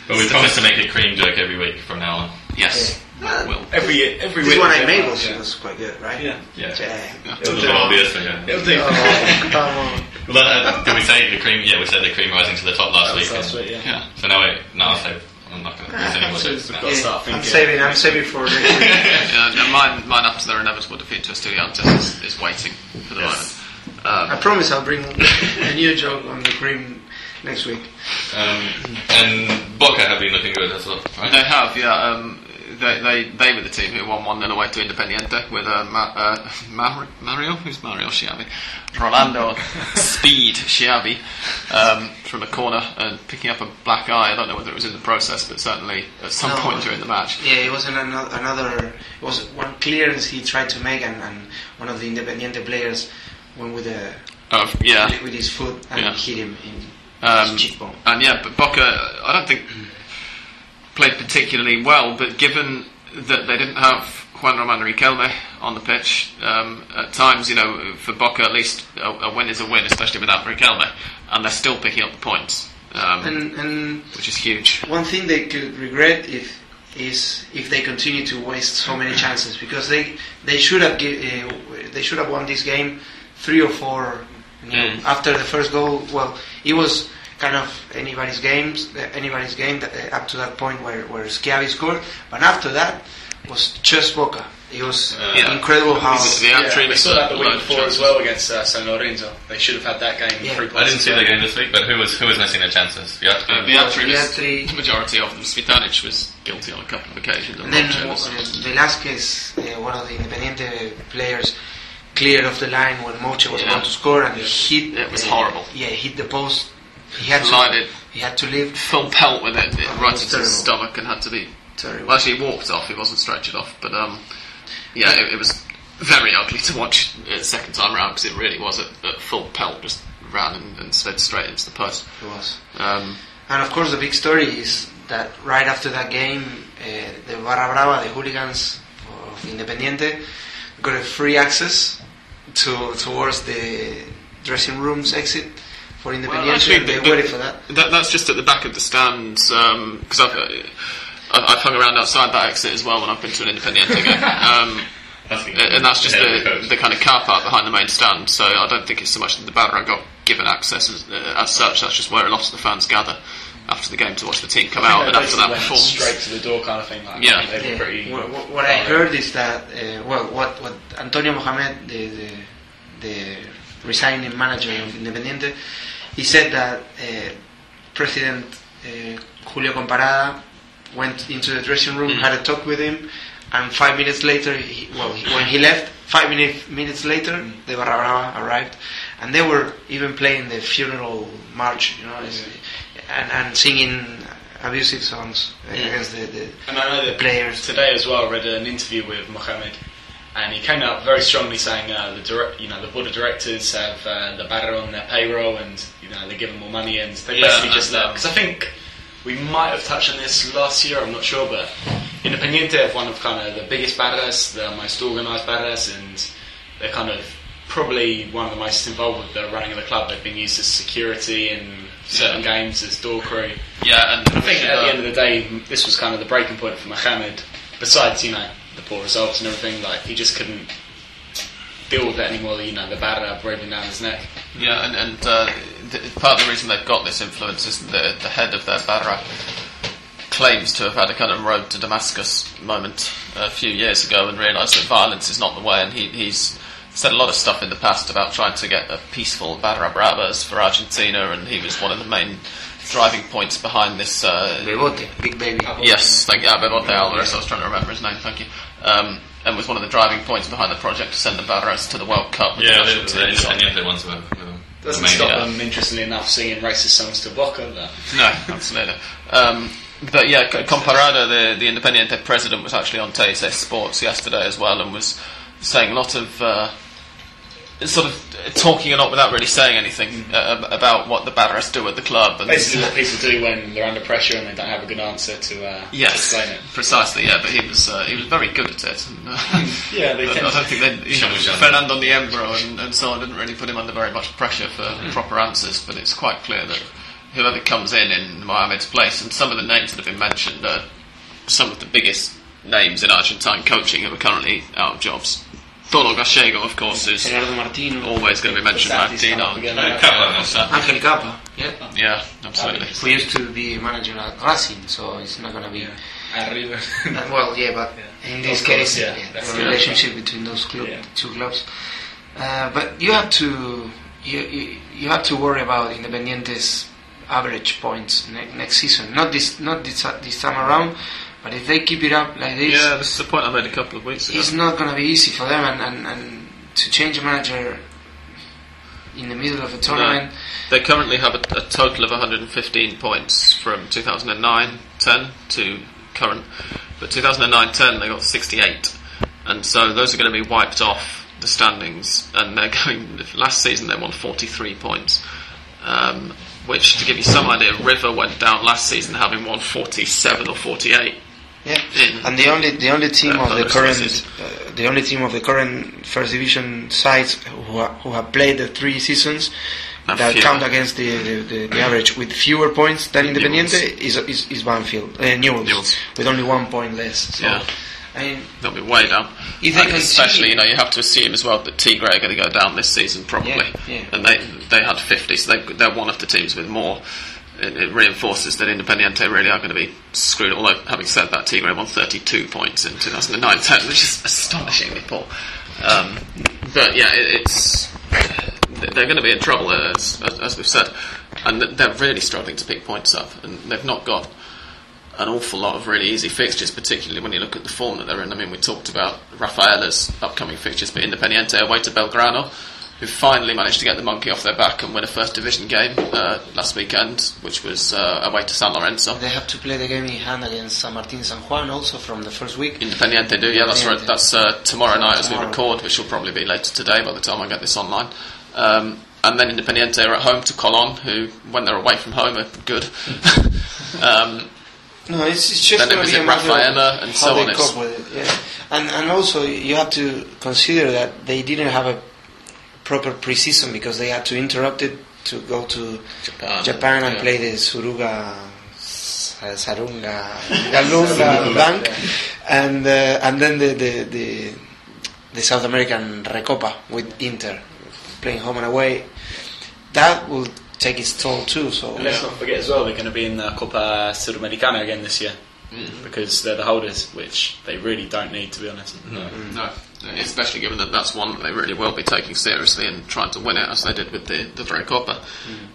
But we promise to make a cream joke every week from now on. yes, will. Every every This one I made was, yeah. was quite good, right? Yeah. Yeah. Yeah. It's a little obvious, but yeah. It'll. Oh, come on. *laughs* Well, uh, did we say the cream? Yeah, we said the cream rising to the top last week. Last week, yeah. Yeah. So now, wait, no, I'll say I'm not going to use any more jokes. Now. Yeah, I'm saving. I'm saving for next week. *laughs* Yeah, and mine, mine up to their inevitable defeat to Estudiantes is, is waiting for the Yes. moment. Um, I promise I'll bring a new joke on the cream next week. Um, and Boca have been looking good as well, right? They have, yeah. Um, they, they they were the team who won 1 0 away to Independiente with uh, Ma- uh, Mar- Mario, who's Mario Schiavi? Rolando *laughs* Speed Schiavi um, from a corner and picking up a black eye. I don't know whether it was in the process, but certainly at some No. point during the match. Yeah, it was another, another. It was one clearance he tried to make, and, and one of the Independiente players went with a Uh, yeah. with his foot and Yeah. hit him in Um, his cheekbone. And yeah, but Boca, I don't think played particularly well. But given that they didn't have Juan Roman Riquelme on the pitch, um, at times, you know, for Boca at least a, a win is a win, especially without Riquelme, and they're still picking up the points, um, And, and which is huge. one thing they could regret if is if they continue to waste so many chances because they they should have give, uh, they should have won this game three or four. You know, Mm. After the first goal, well, it was kind of anybody's games, uh, anybody's game that, uh, up to that point where where Schiavi scored, but after that was just Boca. It was Yeah. incredible how. The Yeah, we saw that the a week load of before as well against uh, San Lorenzo. They should have had that game Yeah. three I didn't see the game this week, but who was who was missing their chances? Yeah. Uh, the Antrim Yeah, is the majority of them. Cvitanich was guilty on a couple of occasions. And then Roche uh, Velasquez, uh, one of the Independiente players, cleared off the line when Mouche was Yeah. about to score and Yeah. hit. It was uh, horrible. Yeah, hit the post. He had Collided. to. He had to leave. full pelt with it, it right into his stomach and had to be Terrible. Well, actually, he walked off. He wasn't stretched off, but um, yeah, it, it was very ugly to watch the second time round because it really was at full pelt, just ran and, and slid straight into the post. It was. Um, And of course, the big story is that right after that game, uh, the Barra Brava, the hooligans of Independiente, got a free access to towards the dressing rooms exit for Independiente. actually, and they the- the- waited for that. that, that's just at the back of the stands because I've, uh, I've I've hung around outside that exit as well when I've been to an Independiente game. *laughs* Um, and that's just the, the kind of car park behind the main stand. So I don't think it's so much that the Barra got given access as, uh, as such. That's just where a lot of the fans gather after the game to watch the team come out and after that went performance. straight to the door kind of thing. Like, Yeah. they Yeah. What, what- what I heard is that uh, well, what what Antonio Mohamed, the, the the resigning manager of Independiente, he said that uh, President uh, Julio Comparada went into the dressing room, Mm. had a talk with him, and five minutes later, he, well, he, when he left, five minute, minutes later, the Barra Brava arrived, and they were even playing the funeral march, you know, it's- and, and singing abusive songs against the, the And I know that players. today as well. I read an interview with Mohamed, and he came out very strongly saying uh, the direct, you know, the board of directors have uh, the Barra on their payroll, and you know they give them more money, and they Yeah, basically just let. um, Because I think we might have touched on this last year. I'm not sure, but Independiente have one of kind of the biggest barras, the most organised barras, and they're kind of probably one of the most involved with the running of the club. They've been used as security in certain Yeah. games as door crew. Yeah, and I think at the end of the day, this was kind of the breaking point for Mohamed. Besides, you know, the poor results and everything, like he just couldn't deal with it anymore. You know, the barra breathing down his neck. Yeah, and, and uh, th- part of the reason they've got this influence is the, the head of their Barra claims to have had a kind of road to Damascus moment a few years ago and realised that violence is not the way, and he, he's said a lot of stuff in the past about trying to get a peaceful Barra Bravas for Argentina, and he was one of the main driving points behind this. Uh, Bebote, big baby. Yes, thank you. Bebote Alvarez, I was trying to remember his name, thank you. Um, and was one of the driving points behind the project to send the Barras to the World Cup. Yeah, the the, national the team, so- Independiente ones were. were Doesn't the stop yeah. them, interestingly enough, singing racist songs to Boca. Though. No, absolutely. Um, but yeah, C- Comparada, the, the Independiente president, was actually on TyC Sports yesterday as well and was saying a lot of. Uh, sort of talking a lot without really saying anything uh, about what the Barras do at the club. And Basically, what people do when they're under pressure and they don't have a good answer to uh, yes, explain it. precisely. Yeah, but he was uh, he was very good at it. And, *laughs* uh, Yeah, they I, can- I don't think they, you know, Shows you. Fernando Niembro and, and so on didn't really put him under very much pressure for proper answers. But it's quite clear that whoever comes in in Mohamed's place, and some of the names that have been mentioned are some of the biggest names in Argentine coaching who are currently out of jobs. Tolo Gallego, of course, is Gerardo Martino, always going to be mentioned. Santi's Martino, come up again. Angel Cappa, yeah, yeah, absolutely. who used to be manager at Racing, so it's not gonna be. Arriba. *laughs* Uh, well, yeah, but in this Of course, case, yeah, yeah, the the- relationship between those club, Yeah. two clubs. Uh, but you have to you, you, you have to worry about Independiente's average points ne- next season. Not this not this this time around, but if they keep it up like this, Yeah, this is the point I made a couple of weeks ago. it's not going to be easy for them. And, and, and to change a manager in the middle of a tournament, They currently have a, a total of 115 points from 2009 10 to current. But 2009 10 they got 68. And so those are going to be wiped off the standings. And they're *laughs* going, last season they won 43 points. Um, which, to give you some idea, River went down last season having won 47 or 48. Yeah. And the only the only team of the current uh, the only team of the current first division sides who ha- who have played the three seasons that fewer. count against the, the, the, the average with fewer points than Independiente is, is is Banfield uh, Newell's, Newell's. with only one point less. So, Yeah. I mean, They'll be way down. If they And continue- especially, you know, you have to assume as well that Tigre are going to go down this season probably, Yeah, yeah. and they they had 50, so they, they're one of the teams with more. It, it reinforces that Independiente really are going to be screwed. Although, having said that, Tigre won 32 points in 2009-10, which is astonishingly poor. Um, but yeah, it, it's they're going to be in trouble as, as we've said, and they're really struggling to pick points up, and they've not got an awful lot of really easy fixtures, particularly when you look at the form that they're in. I mean, we talked about Rafaela's upcoming fixtures, but Independiente away to Belgrano, who finally managed to get the monkey off their back and win a first division game uh, last weekend, which was uh, away to San Lorenzo. they have to play the game in hand against San Martin San Juan also from the first week. Independiente do, yeah, that's right. That's uh, tomorrow night as we record, which will probably be later today by the time I get this online. Um, and then Independiente are at home to Colon, who, when they're away from home, are good. *laughs* um, No, it's, it's just Then going to be visit a matter Rafaela and so on. It's- cope with it. Yeah, and and also you have to consider that they didn't have a proper preseason because they had to interrupt it to go to Japan, Japan and yeah. play the Suruga, Sa- Sarunga, Galunga Bank, and uh, and then the, the the the South American Recopa with Inter playing home and away. That will take its toll too. So And let's not forget as well, they're going to be in the Copa Sudamericana again this year because they're the holders, which they really don't need, to be honest. No. No, especially given that that's one that they really will be taking seriously and trying to win it, as they did with the the Recopa.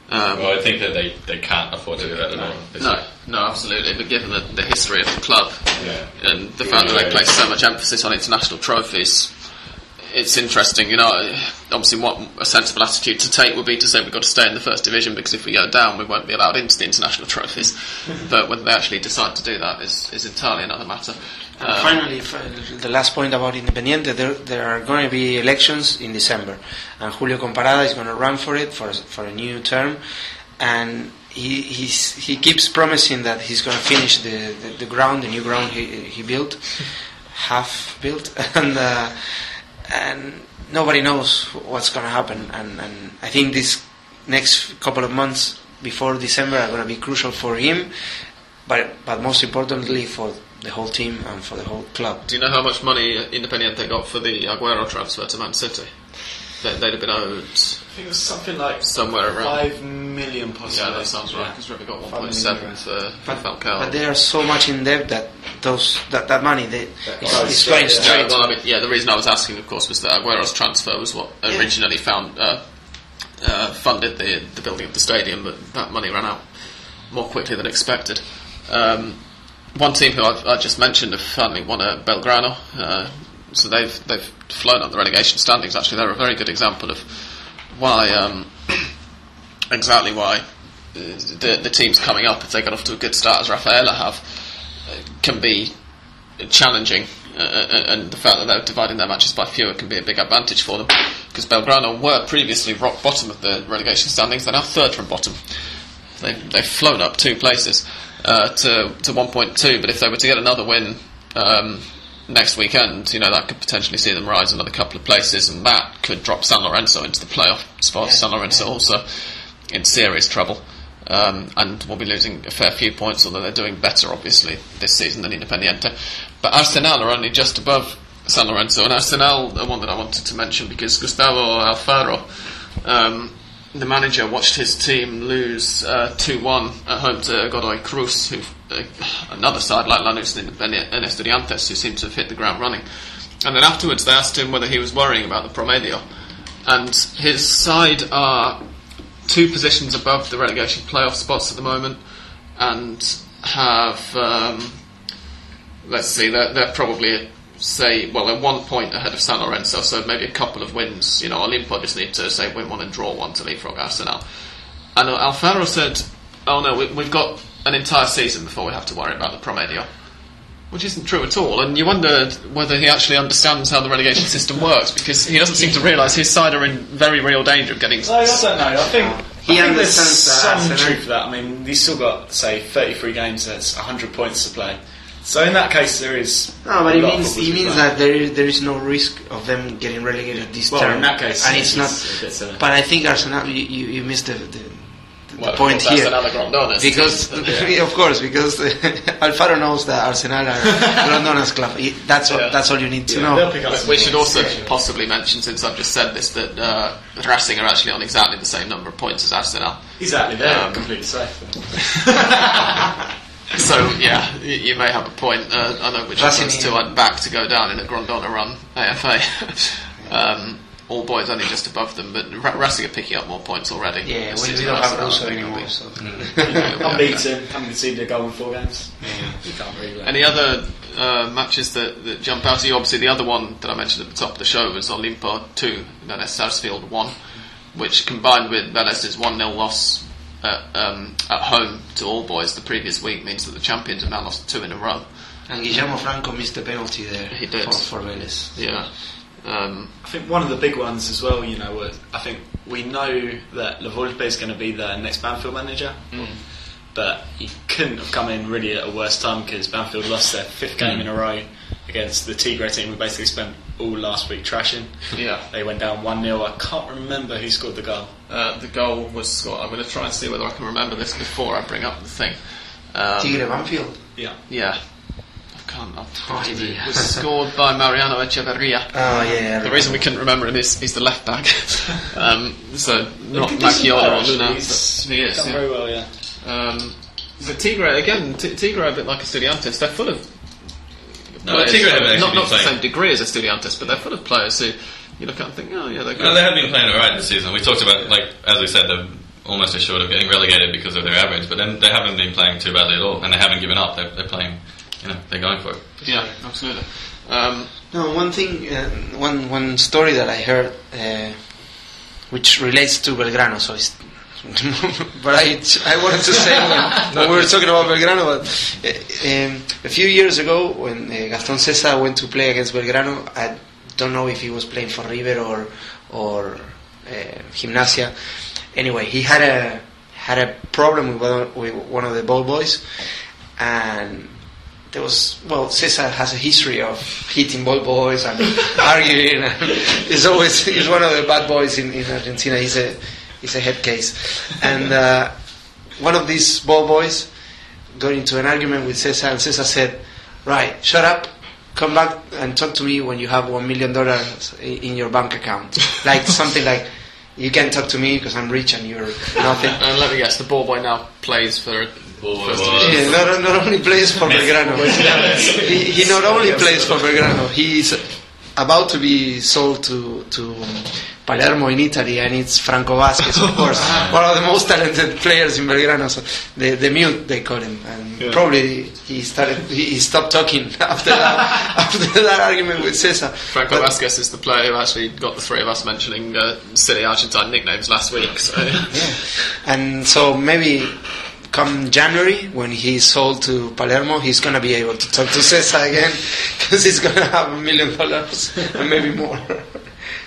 Um, Well, I think that they, they can't afford to do that at all. No, no, absolutely. But given the, the history of the club Yeah. and the fact that they place so much emphasis on international trophies, it's interesting. You know, obviously, what a sensible attitude to take would be to say we've got to stay in the first division because if we go down, we won't be allowed into the international trophies. *laughs* but whether they actually decide to do that is, is entirely another matter. Um, finally, the last point about Independiente, there, there are going to be elections in December, and Julio Comparada is going to run for it for for a new term, and he he's, he keeps promising that he's going to finish the, the, the ground, the new ground he he built, *laughs* half built, *laughs* and uh, and nobody knows what's going to happen, and and I think this next couple of months before December are going to be crucial for him, but but most importantly for the whole team and for the whole club. Do you know how much money Independiente got for the Aguero transfer to Man City? they, they'd have been owed I think it was something like somewhere around. five million possibly. Yeah, that sounds right. Yeah. Because River got Five 1.7 million. for, for But, Falcao. but they are so much in debt that those that, that money they, That is, goes is straight, going yeah. straight. Yeah, well, I mean, yeah, the reason I was asking, of course, was that Aguero's transfer was what Yeah. originally found uh, uh, funded the the building of the stadium, but that money ran out more quickly than expected. Um, one team who I've, I just mentioned have finally won a Belgrano, uh, so they've they've flown up the relegation standings. Actually, they're a very good example of why um, *clears throat* exactly why uh, the the teams coming up, if they got off to a good start as Rafaela have, uh, can be challenging, uh, uh, and the fact that they're dividing their matches by fewer can be a big advantage for them. Because Belgrano were previously rock bottom of the relegation standings, they're now third from bottom. They've, they've flown up two places uh, to to 1.2, but if they were to get another win um, next weekend, you know that could potentially see them rise another couple of places, and that could drop San Lorenzo into the playoff spot. Yeah, San Lorenzo also in serious trouble. Um, and will be losing a fair few points, although they're doing better, obviously, this season than Independiente. But Arsenal are only just above San Lorenzo, and Arsenal are one that I wanted to mention because Gustavo Alfaro, um, the manager, watched his team lose uh, 2 1 at home to Godoy Cruz, who, uh, another side like Lanús and Estudiantes, who seem to have hit the ground running. And then afterwards, they asked him whether he was worrying about the Promedio. And his side are two positions above the relegation playoff spots at the moment, and have um, let's see, they're, they're probably say well they're one point ahead of San Lorenzo, so maybe a couple of wins. You know, Olimpo just need to say win one and draw one to leapfrog Arsenal. And uh, Alfaro said, "Oh no, we, we've got an entire season before we have to worry about the Promedio." Which isn't true at all, and you wonder whether he actually understands how the relegation system works because he doesn't seem to realise his side are in very real danger of getting No, I don't know. I think, He I think there's understands that some Arsenal- truth to that. I mean, he's still got, say, 33 games, that's 100 points to play. So in that case, there is. No, but it means it means that there is, there is no risk of them getting relegated this Well, term. in that case, and it's, it's not. a bit silly. But I think Arsenal, you, you, you missed the, the, the Well, point of course, here Arsenal are Grondona's. because Yeah. *laughs* *laughs* of course because *laughs* Alfaro knows that Arsenal are Grondona's club. He- That's all, Yeah. that's all you need to Yeah, know. they'll pick up some We should also Yeah. possibly mention, since I've just said this, that uh, Racing are actually on exactly the same number of points as Arsenal. Exactly, they're Um, completely safe. So yeah, you, you may have a point. Uh, I know which of those in- two I'd back to go down in a Grondona run AFA. *laughs* um, all boys only just above them, but Ra- Racing are picking up more points already. Yeah, we, we don't have Arsenal, I Russo think, will anymore. So. *laughs* Yeah. Unbeaten, haven't conceded a goal in four games. You can't really. Any other uh, matches that, that jump out to you? Obviously, the other one that I mentioned at the top of the show was Olimpo 2, Vélez Sarsfield 1, which combined with Vélez's 1 0 loss at, um, at home to All Boys the previous week means that the champions have now lost two in a row. And Guillermo Franco missed the penalty there He did. for, for Vélez. Yeah. Um, I think one of the big ones as well, you know, was I think we know that La Volpe is going to be the next Banfield manager, but he couldn't have come in really at a worse time because Banfield lost their fifth game in a row against the Tigre team we basically spent all last week trashing. yeah. They went down 1 0. I can't remember who scored the goal. Uh, the goal was scored. I'm going to try and see whether I can remember this before I bring up the thing. Um, Tigre Banfield. Yeah. Yeah. I can't. I've forgotten idea. It was scored by Mariano Echeverria. Oh yeah. The reason we couldn't remember him is he's the left back. *laughs* um, so not Good decent Macchiola player, or. Luna. He's he is. done yeah. very well, yeah. Um, but Tigre again. T- Tigre a bit like Estudiantes. They're full of. No, players- Tigre have actually not been not to the same degree as Estudiantes, but they're full of players who you look at and think, oh yeah, they're good. No, they have been playing alright this season. We talked about, like, as we said, they're almost assured of getting relegated because of their average, but then they haven't been playing too badly at all, and they haven't given up. They're, they're playing, you know, they're going for it. yeah, absolutely. Um, No, one thing, uh, one one story that I heard, uh, which relates to Belgrano. So it's, *laughs* but I I wanted to say when, *laughs* when we were talking about Belgrano, but uh, um, a few years ago when uh, Gaston Sessa went to play against Belgrano, I don't know if he was playing for River or or uh, Gimnasia. Anyway, he had a had a problem with one, with one of the ball boys, and there was well Sessa has a history of hitting ball boys and *laughs* arguing and he's always he's one of the bad boys in, in Argentina he's a he's a head case and uh, one of these ball boys got into an argument with Sessa and Sessa said right shut up come back and talk to me when you have one million dollars in your bank account. *laughs* Like something like, you can talk to me because I'm rich and you're nothing. And let me guess, the ball boy now plays for. Ball Yeah, not, not only plays for Belgrano. *laughs* he, he not only plays for Belgrano. He's about to be sold to to Palermo in Italy, and it's Franco Vázquez, of course, *laughs* one of the most talented players in Belgrano. So the the mute they call him, and probably he started he, stopped talking *laughs* after that *laughs* after that argument with Sessa. Franco But- Vázquez is the player who actually got the three of us mentioning uh, silly Argentine nicknames last week. So And so maybe come January, when he's sold to Palermo, he's going to be able to talk to Sessa again *laughs* because he's going to have a million dollars and maybe more. *laughs*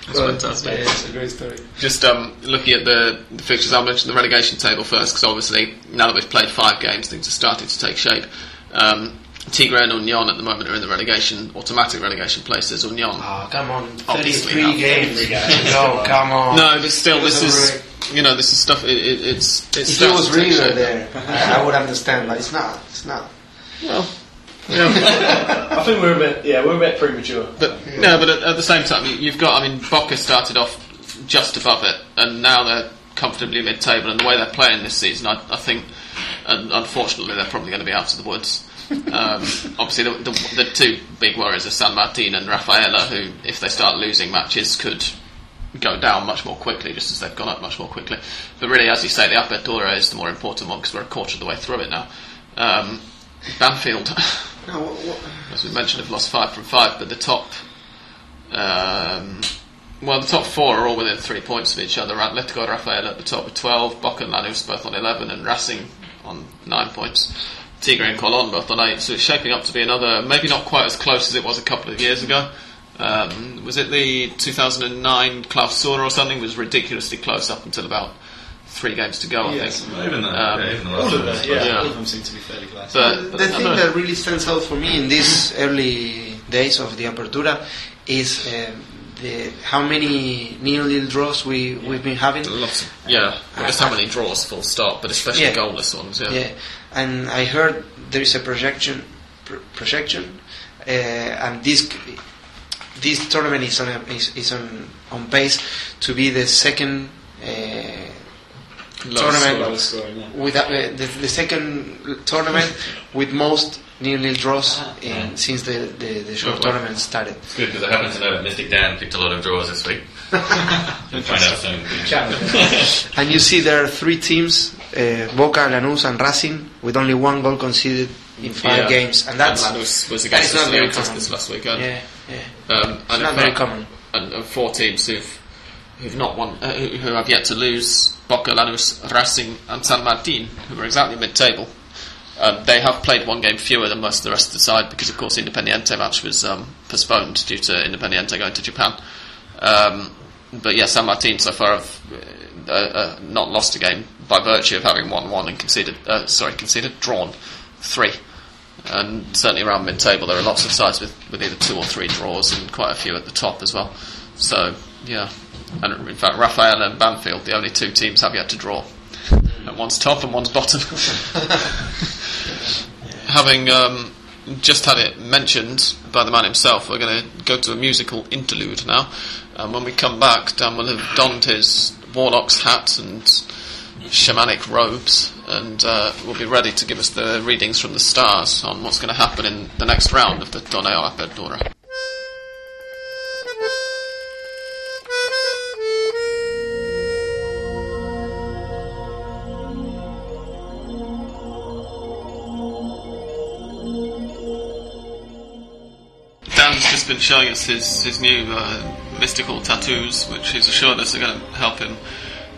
That's fantastic. Yeah, it's a great story. just um, looking at the, the fixtures, I'll mention the relegation table first because obviously now that we've played five games, things are starting to take shape. Um, Tigre and Unión at the moment are in the relegation, automatic relegation places. Union. Oh, come on. Obviously 33 not. games. *laughs* no, come on. No, but still, this is you know this is stuff. It, it, it's it's If it was starting to take River shape. there, I I would understand, but it's not. It's not. Well, yeah. *laughs* I think we're a bit, yeah, we're a bit premature. But no, but at, at the same time, you- you've got. I mean, Boca started off just above it, and now they're comfortably mid-table. And the way they're playing this season, I, I think, and unfortunately, they're probably going to be out of the woods. Um, obviously, the, the, the two big worries are San Martin and Rafaela, who, if they start losing matches, could go down much more quickly, just as they've gone up much more quickly. But really, as you say, the Apertura is the more important one because we're a quarter of the way through it now. Um, Banfield. *laughs* No, what, what, as we mentioned, have lost five from five, but the top, um, well, the top four are all within three points of each other. Atletico and Rafael at the top with 12, Boca and Lanús both on 11, and Racing on nine points. Tigre and Colón both on eight, so it's shaping up to be another, maybe not quite as close as it was a couple of years ago. Um, was it the 2009 Clausura or something? It was ridiculously close up until about three games to go, I Yes. think. Even the, Um, yeah, even the All last of one. them, yeah, Yeah. all of them seem to be fairly close. But, but the thing know. that really stands out for me in these early days of the Apertura is um, the how many nil-nil draws we we've been having. Lots of, yeah, well, just how many draws, full stop, but especially Yeah. goalless ones. Yeah. Yeah, and I heard there is a projection pr- projection, uh, and this this tournament is on a, is, is on on pace to be the second. Uh, Tournament. score. Lowest yeah. with uh, the, the second tournament *laughs* with most nil-nil draws in, since the, the, the short Oh, wow. tournament started. It's good because I happen to know that Mystic Dan picked a lot of draws this week. You'll *laughs* find out soon. *laughs* And you see there are three teams, uh, Boca, Lanús and Racing, with only one goal conceded in five Yeah. games. And that's and Lanús was that against is not very common. this last weekend. Yeah, yeah. Um, and not very common. And, and four teams who've who've not won, uh, who who have yet to lose: Boca, Lanús, Racing, and San Martin, who are exactly mid-table. Um, they have played one game fewer than most of the rest of the side because, of course, the Independiente match was um, postponed due to Independiente going to Japan. Um, but yeah, San Martin so far have uh, uh, not lost a game by virtue of having won one and conceded, uh, sorry, conceded, drawn three. And certainly around mid-table, there are lots of sides with, with either two or three draws and quite a few at the top as well. So yeah, and in fact, Rafael and Banfield, the only two teams have yet to draw. *laughs* And one's top and one's bottom. *laughs* Having um, just had it mentioned by the man himself, we're going to go to a musical interlude now. And when we come back, Dan will have donned his warlock's hat and shamanic robes, and uh, will be ready to give us the readings from the stars on what's going to happen in the next round of the Torneo Apertura. Dan's just been showing us his, his new uh, mystical tattoos, which he's assured us are going to help him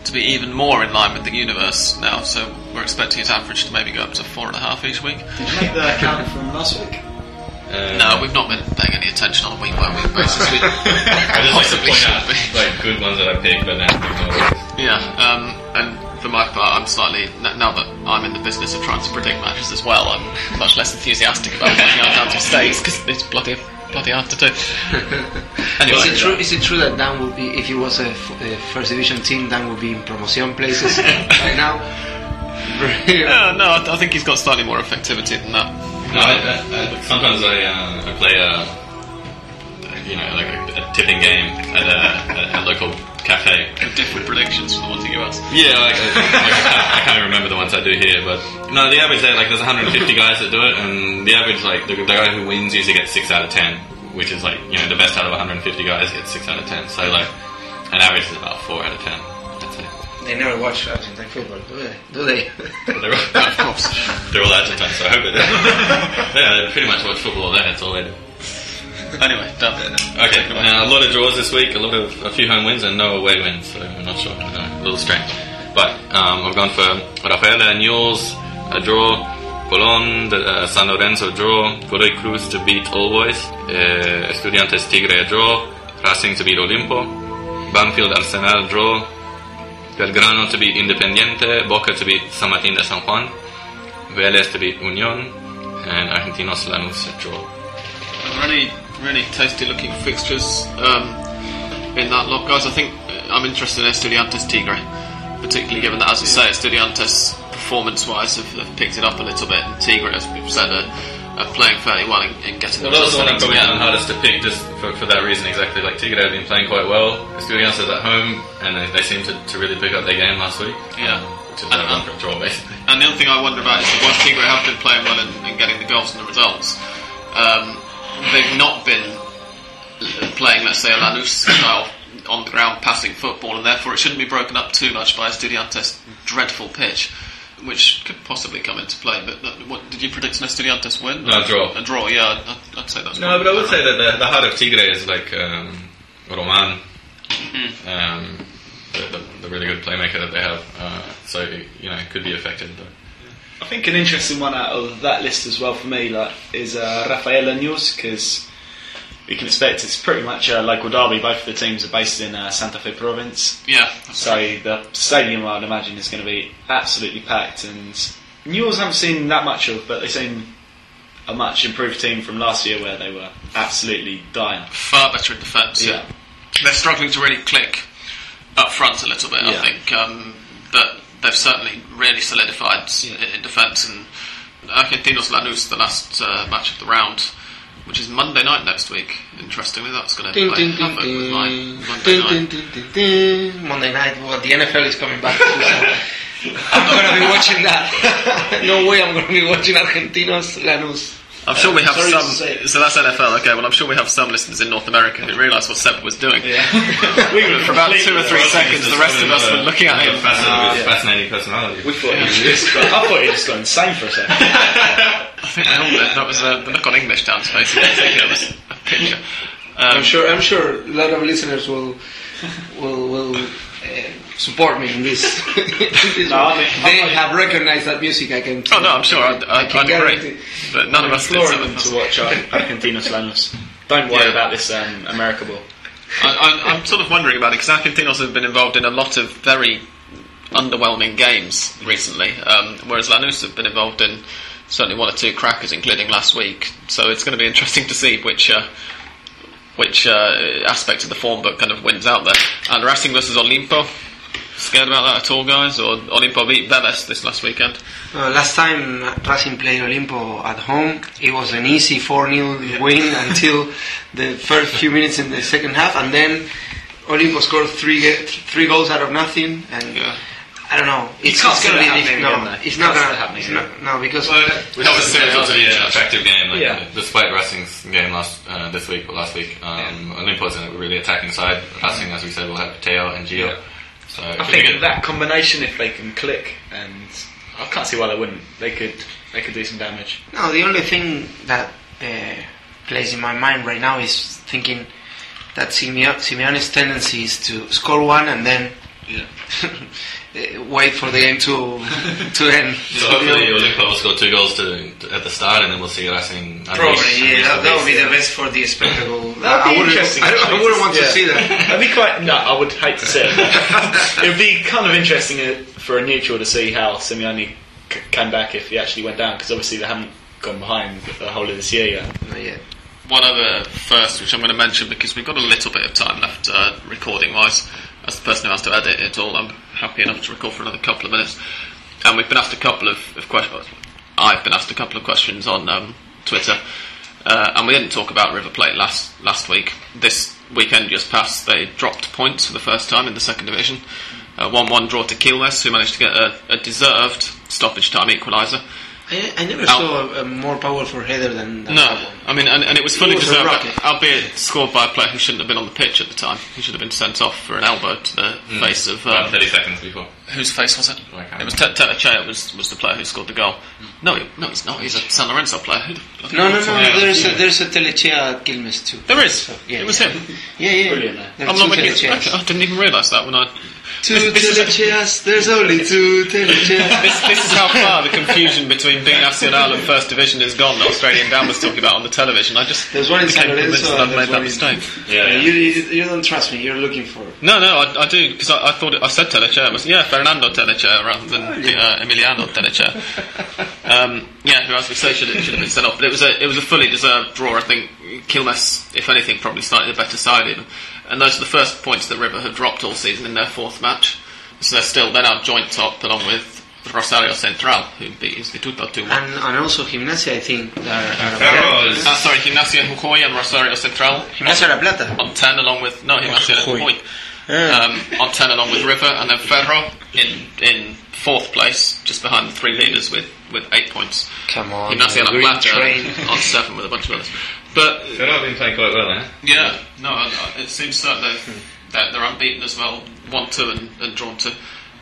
to be even more in line with the universe now. So we're expecting his average to maybe go up to four and a half each week. Did you make the count from last week? Uh, No, we've not been paying any attention on a week by week basis. We *laughs* I just like to point out be. like good ones that I picked, but now ignore Yeah, um, and for my part, I'm slightly now that I'm in the business of trying to predict matches as well. I'm much less enthusiastic about playing out down to stakes because it's bloody bloody hard to do. *laughs* Anyway, Is it true? Is it true that Dan would be, if he was a, f- a first division team, Dan would be in promotion places *laughs* right now? *laughs* Uh, no, I, I think he's got slightly more effectivity than that. No, I, I, I, sometimes I, uh, I play a you know, like a, a tipping game at a, at a local cafe. Different predictions from the ones you give us. Yeah, like, uh, like, I, can't, I can't remember the ones I do here, but no, the average there, like, there's 150 guys that do it, and the average, like, the, the guy who wins usually gets six out of ten, which is like, you know, the best out of 150 guys gets six out of ten. So like, an average is about four out of ten. I'd say. They never watch Argentine football, do they? Do they? But they're all, *laughs* Of course. they're all Argentine, so I hope it. *laughs* yeah, they pretty much watch football there. That's all they do. Anyway, done. Okay, now a lot of draws this week, a lot of a few home wins and no away wins, so I'm not sure. Uh, a little strange. But um, I've gone for Rafaela and Newell's a draw, Colón, uh, San Lorenzo draw, Godoy Cruz to beat All Boys, uh, Estudiantes Tigre a draw, Racing to beat Olimpo, Banfield Arsenal draw, Belgrano to beat Independiente, Boca to beat San Martín de San Juan, Vélez to beat Unión, and Argentinos Lanús a draw. Really, really tasty looking fixtures um, in that lot, guys. I think uh, I'm interested in Estudiantes Tigre, particularly given that, as you say, Estudiantes performance-wise have, have picked it up a little bit, and Tigre, as we've said, are, are playing fairly well in, in getting Well, the that was the one I results probably hardest to pick, just for, for that reason exactly. Like Tigre have been playing quite well. Estudiantes at home, and they, they seem to, to really pick up their game last week. Yeah. um, And, um, for a draw basically. And the other thing I wonder about is that whilst Tigre have been playing well and, and getting the goals and the results, um, they've not been playing, let's say, a Lanús style on the ground passing football, and therefore it shouldn't be broken up too much by Estudiantes' dreadful pitch, which could possibly come into play. But uh, what, did you predict an Estudiantes win? No, draw. A draw, yeah. I'd, I'd say that's No, but I would say that the, the heart of Tigre is like um, Roman, Mm-hmm. um, the, the, the really good playmaker that they have. Uh, so you know, it could be affected. But I think an interesting one out of that list as well for me like, is uh, Rafaela Newell's because you can expect it's pretty much a local derby. Both of the teams are based in uh, Santa Fe province, Yeah. so the stadium I'd imagine is going to be absolutely packed. And Newell's haven't seen that much of, but they seem a much improved team from last year where they were absolutely dying. far better in defence. Yeah. they're struggling to really click up front a little bit. I think, um, but they've certainly really solidified Yeah. in defence. And Argentinos Lanús, the last uh, match of the round, which is Monday night next week. Interestingly, that's going to play ding, havoc with my. Monday Ding, night. ding, ding, ding, ding. Monday night. Well, the NFL is coming back. *laughs* I'm not going to be watching that. *laughs* no way I'm going to be watching Argentinos Lanús. I'm sure we have Sorry some. So that's NFL. Okay, well, I'm sure we have some listeners in North America who realised what Seb was doing. *laughs* we were For about two or three seconds, the rest of us were looking at him. Fascinating, yeah. fascinating personality. We thought he just got, I thought he just got insane for a second. *laughs* I think they all did. That was uh, the look on English down his face. I think it was a picture. Um, I'm sure. I'm sure a lot of listeners will will will uh, support me in this. *laughs* in this No. I mean- they I- have recognized that music. I can. Oh no, I'm sure. I'd, I'd, can I'd agree. But none of us did. Them to watch Ar- *laughs* Argentinos Lanús. Don't worry Yeah. about this um, America ball. I, I, I'm sort of wondering about it because Argentinos have been involved in a lot of very underwhelming games recently, um, whereas Lanús have been involved in certainly one or two crackers, including last week. So it's going to be interesting to see which. Uh, which uh, aspect of the form book kind of wins out there? And Racing versus Olimpo. Scared about that at all, guys? Or Olimpo beat Vélez this last weekend? Uh, last time Racing played Olimpo at home, it was an easy 4 0 win *laughs* until the first few minutes in the second half, and then Olimpo scored three three goals out of nothing. And Yeah. I don't know. It's, can't it's gonna that be happening no, again, it's not gonna that happening it's no because That was still it was a uh, attractive game. Like, Yeah. Despite Racing's game last uh, this week or last week, um, Olimpo's in a really attacking side. Racing, as we said, will have Teo and Gio. So I think good. that combination, if they can click, and I can't see why they wouldn't. They could. They could do some damage. no. The only thing that uh, plays in my mind right now is thinking that Simeo- Simeone's tendency is to score one and then uh, *laughs* wait for the game to *laughs* to end. So hopefully Olimpo will score two goals to, to- at the start, and then we'll see Racing. unleash- Probably, yeah. unleash That, that would be beast. the best for the spectacle. *laughs* That'd be I wouldn't- interesting, I, I wouldn't want to see that. *laughs* It'd be quite. No, I would hate to see it. It'd be kind of interesting uh, for a neutral to see how Simeone c- came back if he actually went down, because obviously they haven't gone behind the whole of this year yet. Not yet. one other first, which I'm going to mention because we've got a little bit of time left uh, recording wise. As the person who has to edit it all, I'm happy enough to record for another couple of minutes. And we've been asked a couple of, of questions. I've been asked a couple of questions on um, Twitter Uh, and we didn't talk about River Plate last last week. This weekend just passed, they dropped points for the first time in the second division. Uh, 1 1 draw to Quilmes, who managed to get a, a deserved stoppage time equaliser. I, I never Al- saw a, a more powerful header than, than No, one. I mean, and, and it was fully It was deserved, uh, rocket. albeit scored by a player who shouldn't have been on the pitch at the time. He should have been sent off for an elbow to the hmm. face of. About Um, 30 seconds before. whose face was it? Oh, It was Te- Telechea was, was the player who scored the goal. Hmm. No, he, no, he's not. He's a San Lorenzo player. Who the- No, no, no. Yeah. There's a, there's a Telechea at Quilmes too. There is. Yeah, it was yeah. him. Yeah, yeah. Brilliant, I'm not making. Telecheas. I didn't even realise that when I. Two This- this. There's only two Telecheas. This, this is how far the confusion between B Nacional and First Division is gone. That Australian Dan was talking about on the television. I just There's one in San became convinced that I'd made that mistake. Yeah, yeah. You, you, you don't trust me. You're looking for. it. No, no, I, I do because I, I thought it, I said Telechea. was yeah Fernando Telechea rather than uh, Emiliano Telechea. Um, yeah, who as we say should have, should have been sent off, but it was a it was a fully deserved draw. I think Quilmes, if anything, probably slightly the better side even. And those are the first points that River have dropped all season in their fourth match. So they're still they're now joint top along with Rosario Central, who beat Instituto two one. And, and also Gimnasia, I think. Are, are Uh, sorry, Gimnasia Jujuy and Rosario Central Gimnasia La Plata. on ten along with no Gimnasia Jujuy. Jujuy. um, on 10 along with River, and then Ferro in in fourth place, just behind the three leaders with, with eight points. Come on. Gimnasia La green Plata on seven with a bunch of others. But They've not been playing quite well, eh? yeah, no, it seems that they've, that they're unbeaten as well, one two and, and drawn two.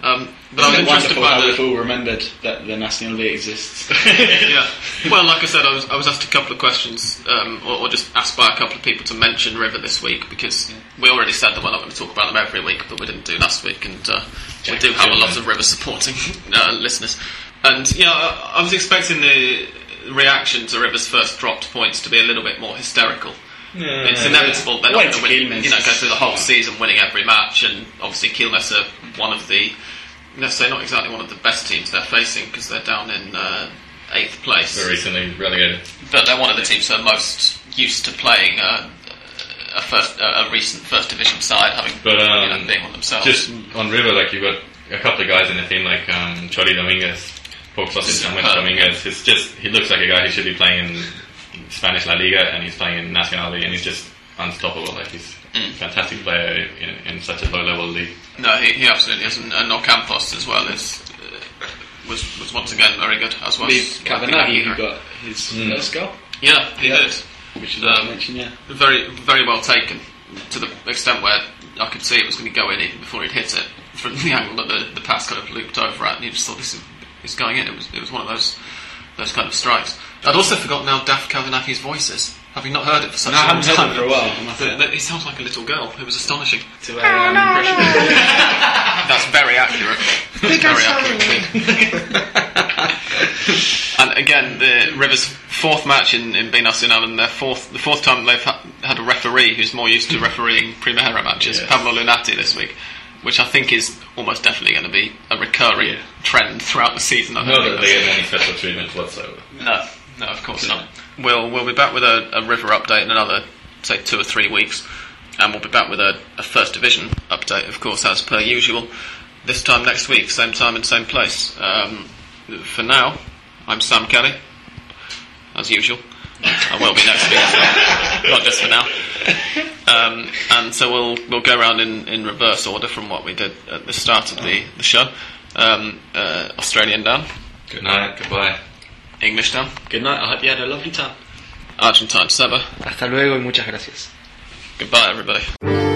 Um, but Isn't it interested by how the we've all remembered that the National League exists? *laughs* *laughs* yeah. Well, like I said, I was, I was asked a couple of questions, um, or, or just asked by a couple of people to mention River this week because we already said that we're not going to talk about them every week, but we didn't do last week, and uh, we do have a lot of River supporting *laughs* uh, listeners. And yeah, I, I was expecting the reaction to River's first dropped points to be a little bit more hysterical. It's inevitable they're not going to to win. You know, go through the whole season winning every match, and obviously Quilmes are one of the, let's say, not exactly one of the best teams they're facing because they're down in uh, eighth place. They're recently relegated. But they're one of the teams that are most used to playing uh, a first, a recent first division side, having But um, you know, being one themselves. just on River, like you've got a couple of guys in the team, like um, Chori Dominguez, Pork Sausage Sandwich Superb. Dominguez. It's just he looks like a guy who should be playing in Spanish La Liga, and he's playing in Nacional League, and he's just unstoppable. Like he's Mm. a fantastic player in, in such a low level league. no, he, he absolutely is, and, and Ocampos as well is. Uh, was, was once again very good as well. With Cavenaghi, who got his Mm. first goal, yeah, he Yeah. did. which is worth Um, mentioning, yeah. very very well taken to the extent where I could see it was going to go in even before he'd hit it from the *laughs* angle that the, the pass kind of looped over at, and you just thought this is it's going in. It was it was one of those those kind of strikes. I'd also forgotten how Daft Cavenaghi's voice is. Having not heard it for such No, I a long haven't heard time. it for a while, I must The- the- he sounds like a little girl. It was astonishing. To a um, impression. That's very accurate. very accurate. *laughs* and again, the Rivers' fourth match in, in B Nacional, and their fourth, the fourth time they've ha- had a referee who's more used to refereeing Primera matches, Yes. Pablo Lunati this week, which I think is almost definitely going to be a recurring Yeah. trend throughout the season. I Not think that they get any special treatment whatsoever. no, no, of course not. We'll we'll be back with a, a River update in another, say, two or three weeks, and we'll be back with a, a First Division update, of course, as per usual. This time next week, same time and same place. Um, for now, I'm Sam Kelly, as usual. I will be next week, not just for now. Um, and so we'll we'll go around in, in reverse order from what we did at the start of the, the show. Um, uh, Australian Dan, Good night. Goodbye. English Dan, Good night. I hope you had a lovely time. Argentine Seba. Hasta luego y muchas gracias. Goodbye, everybody.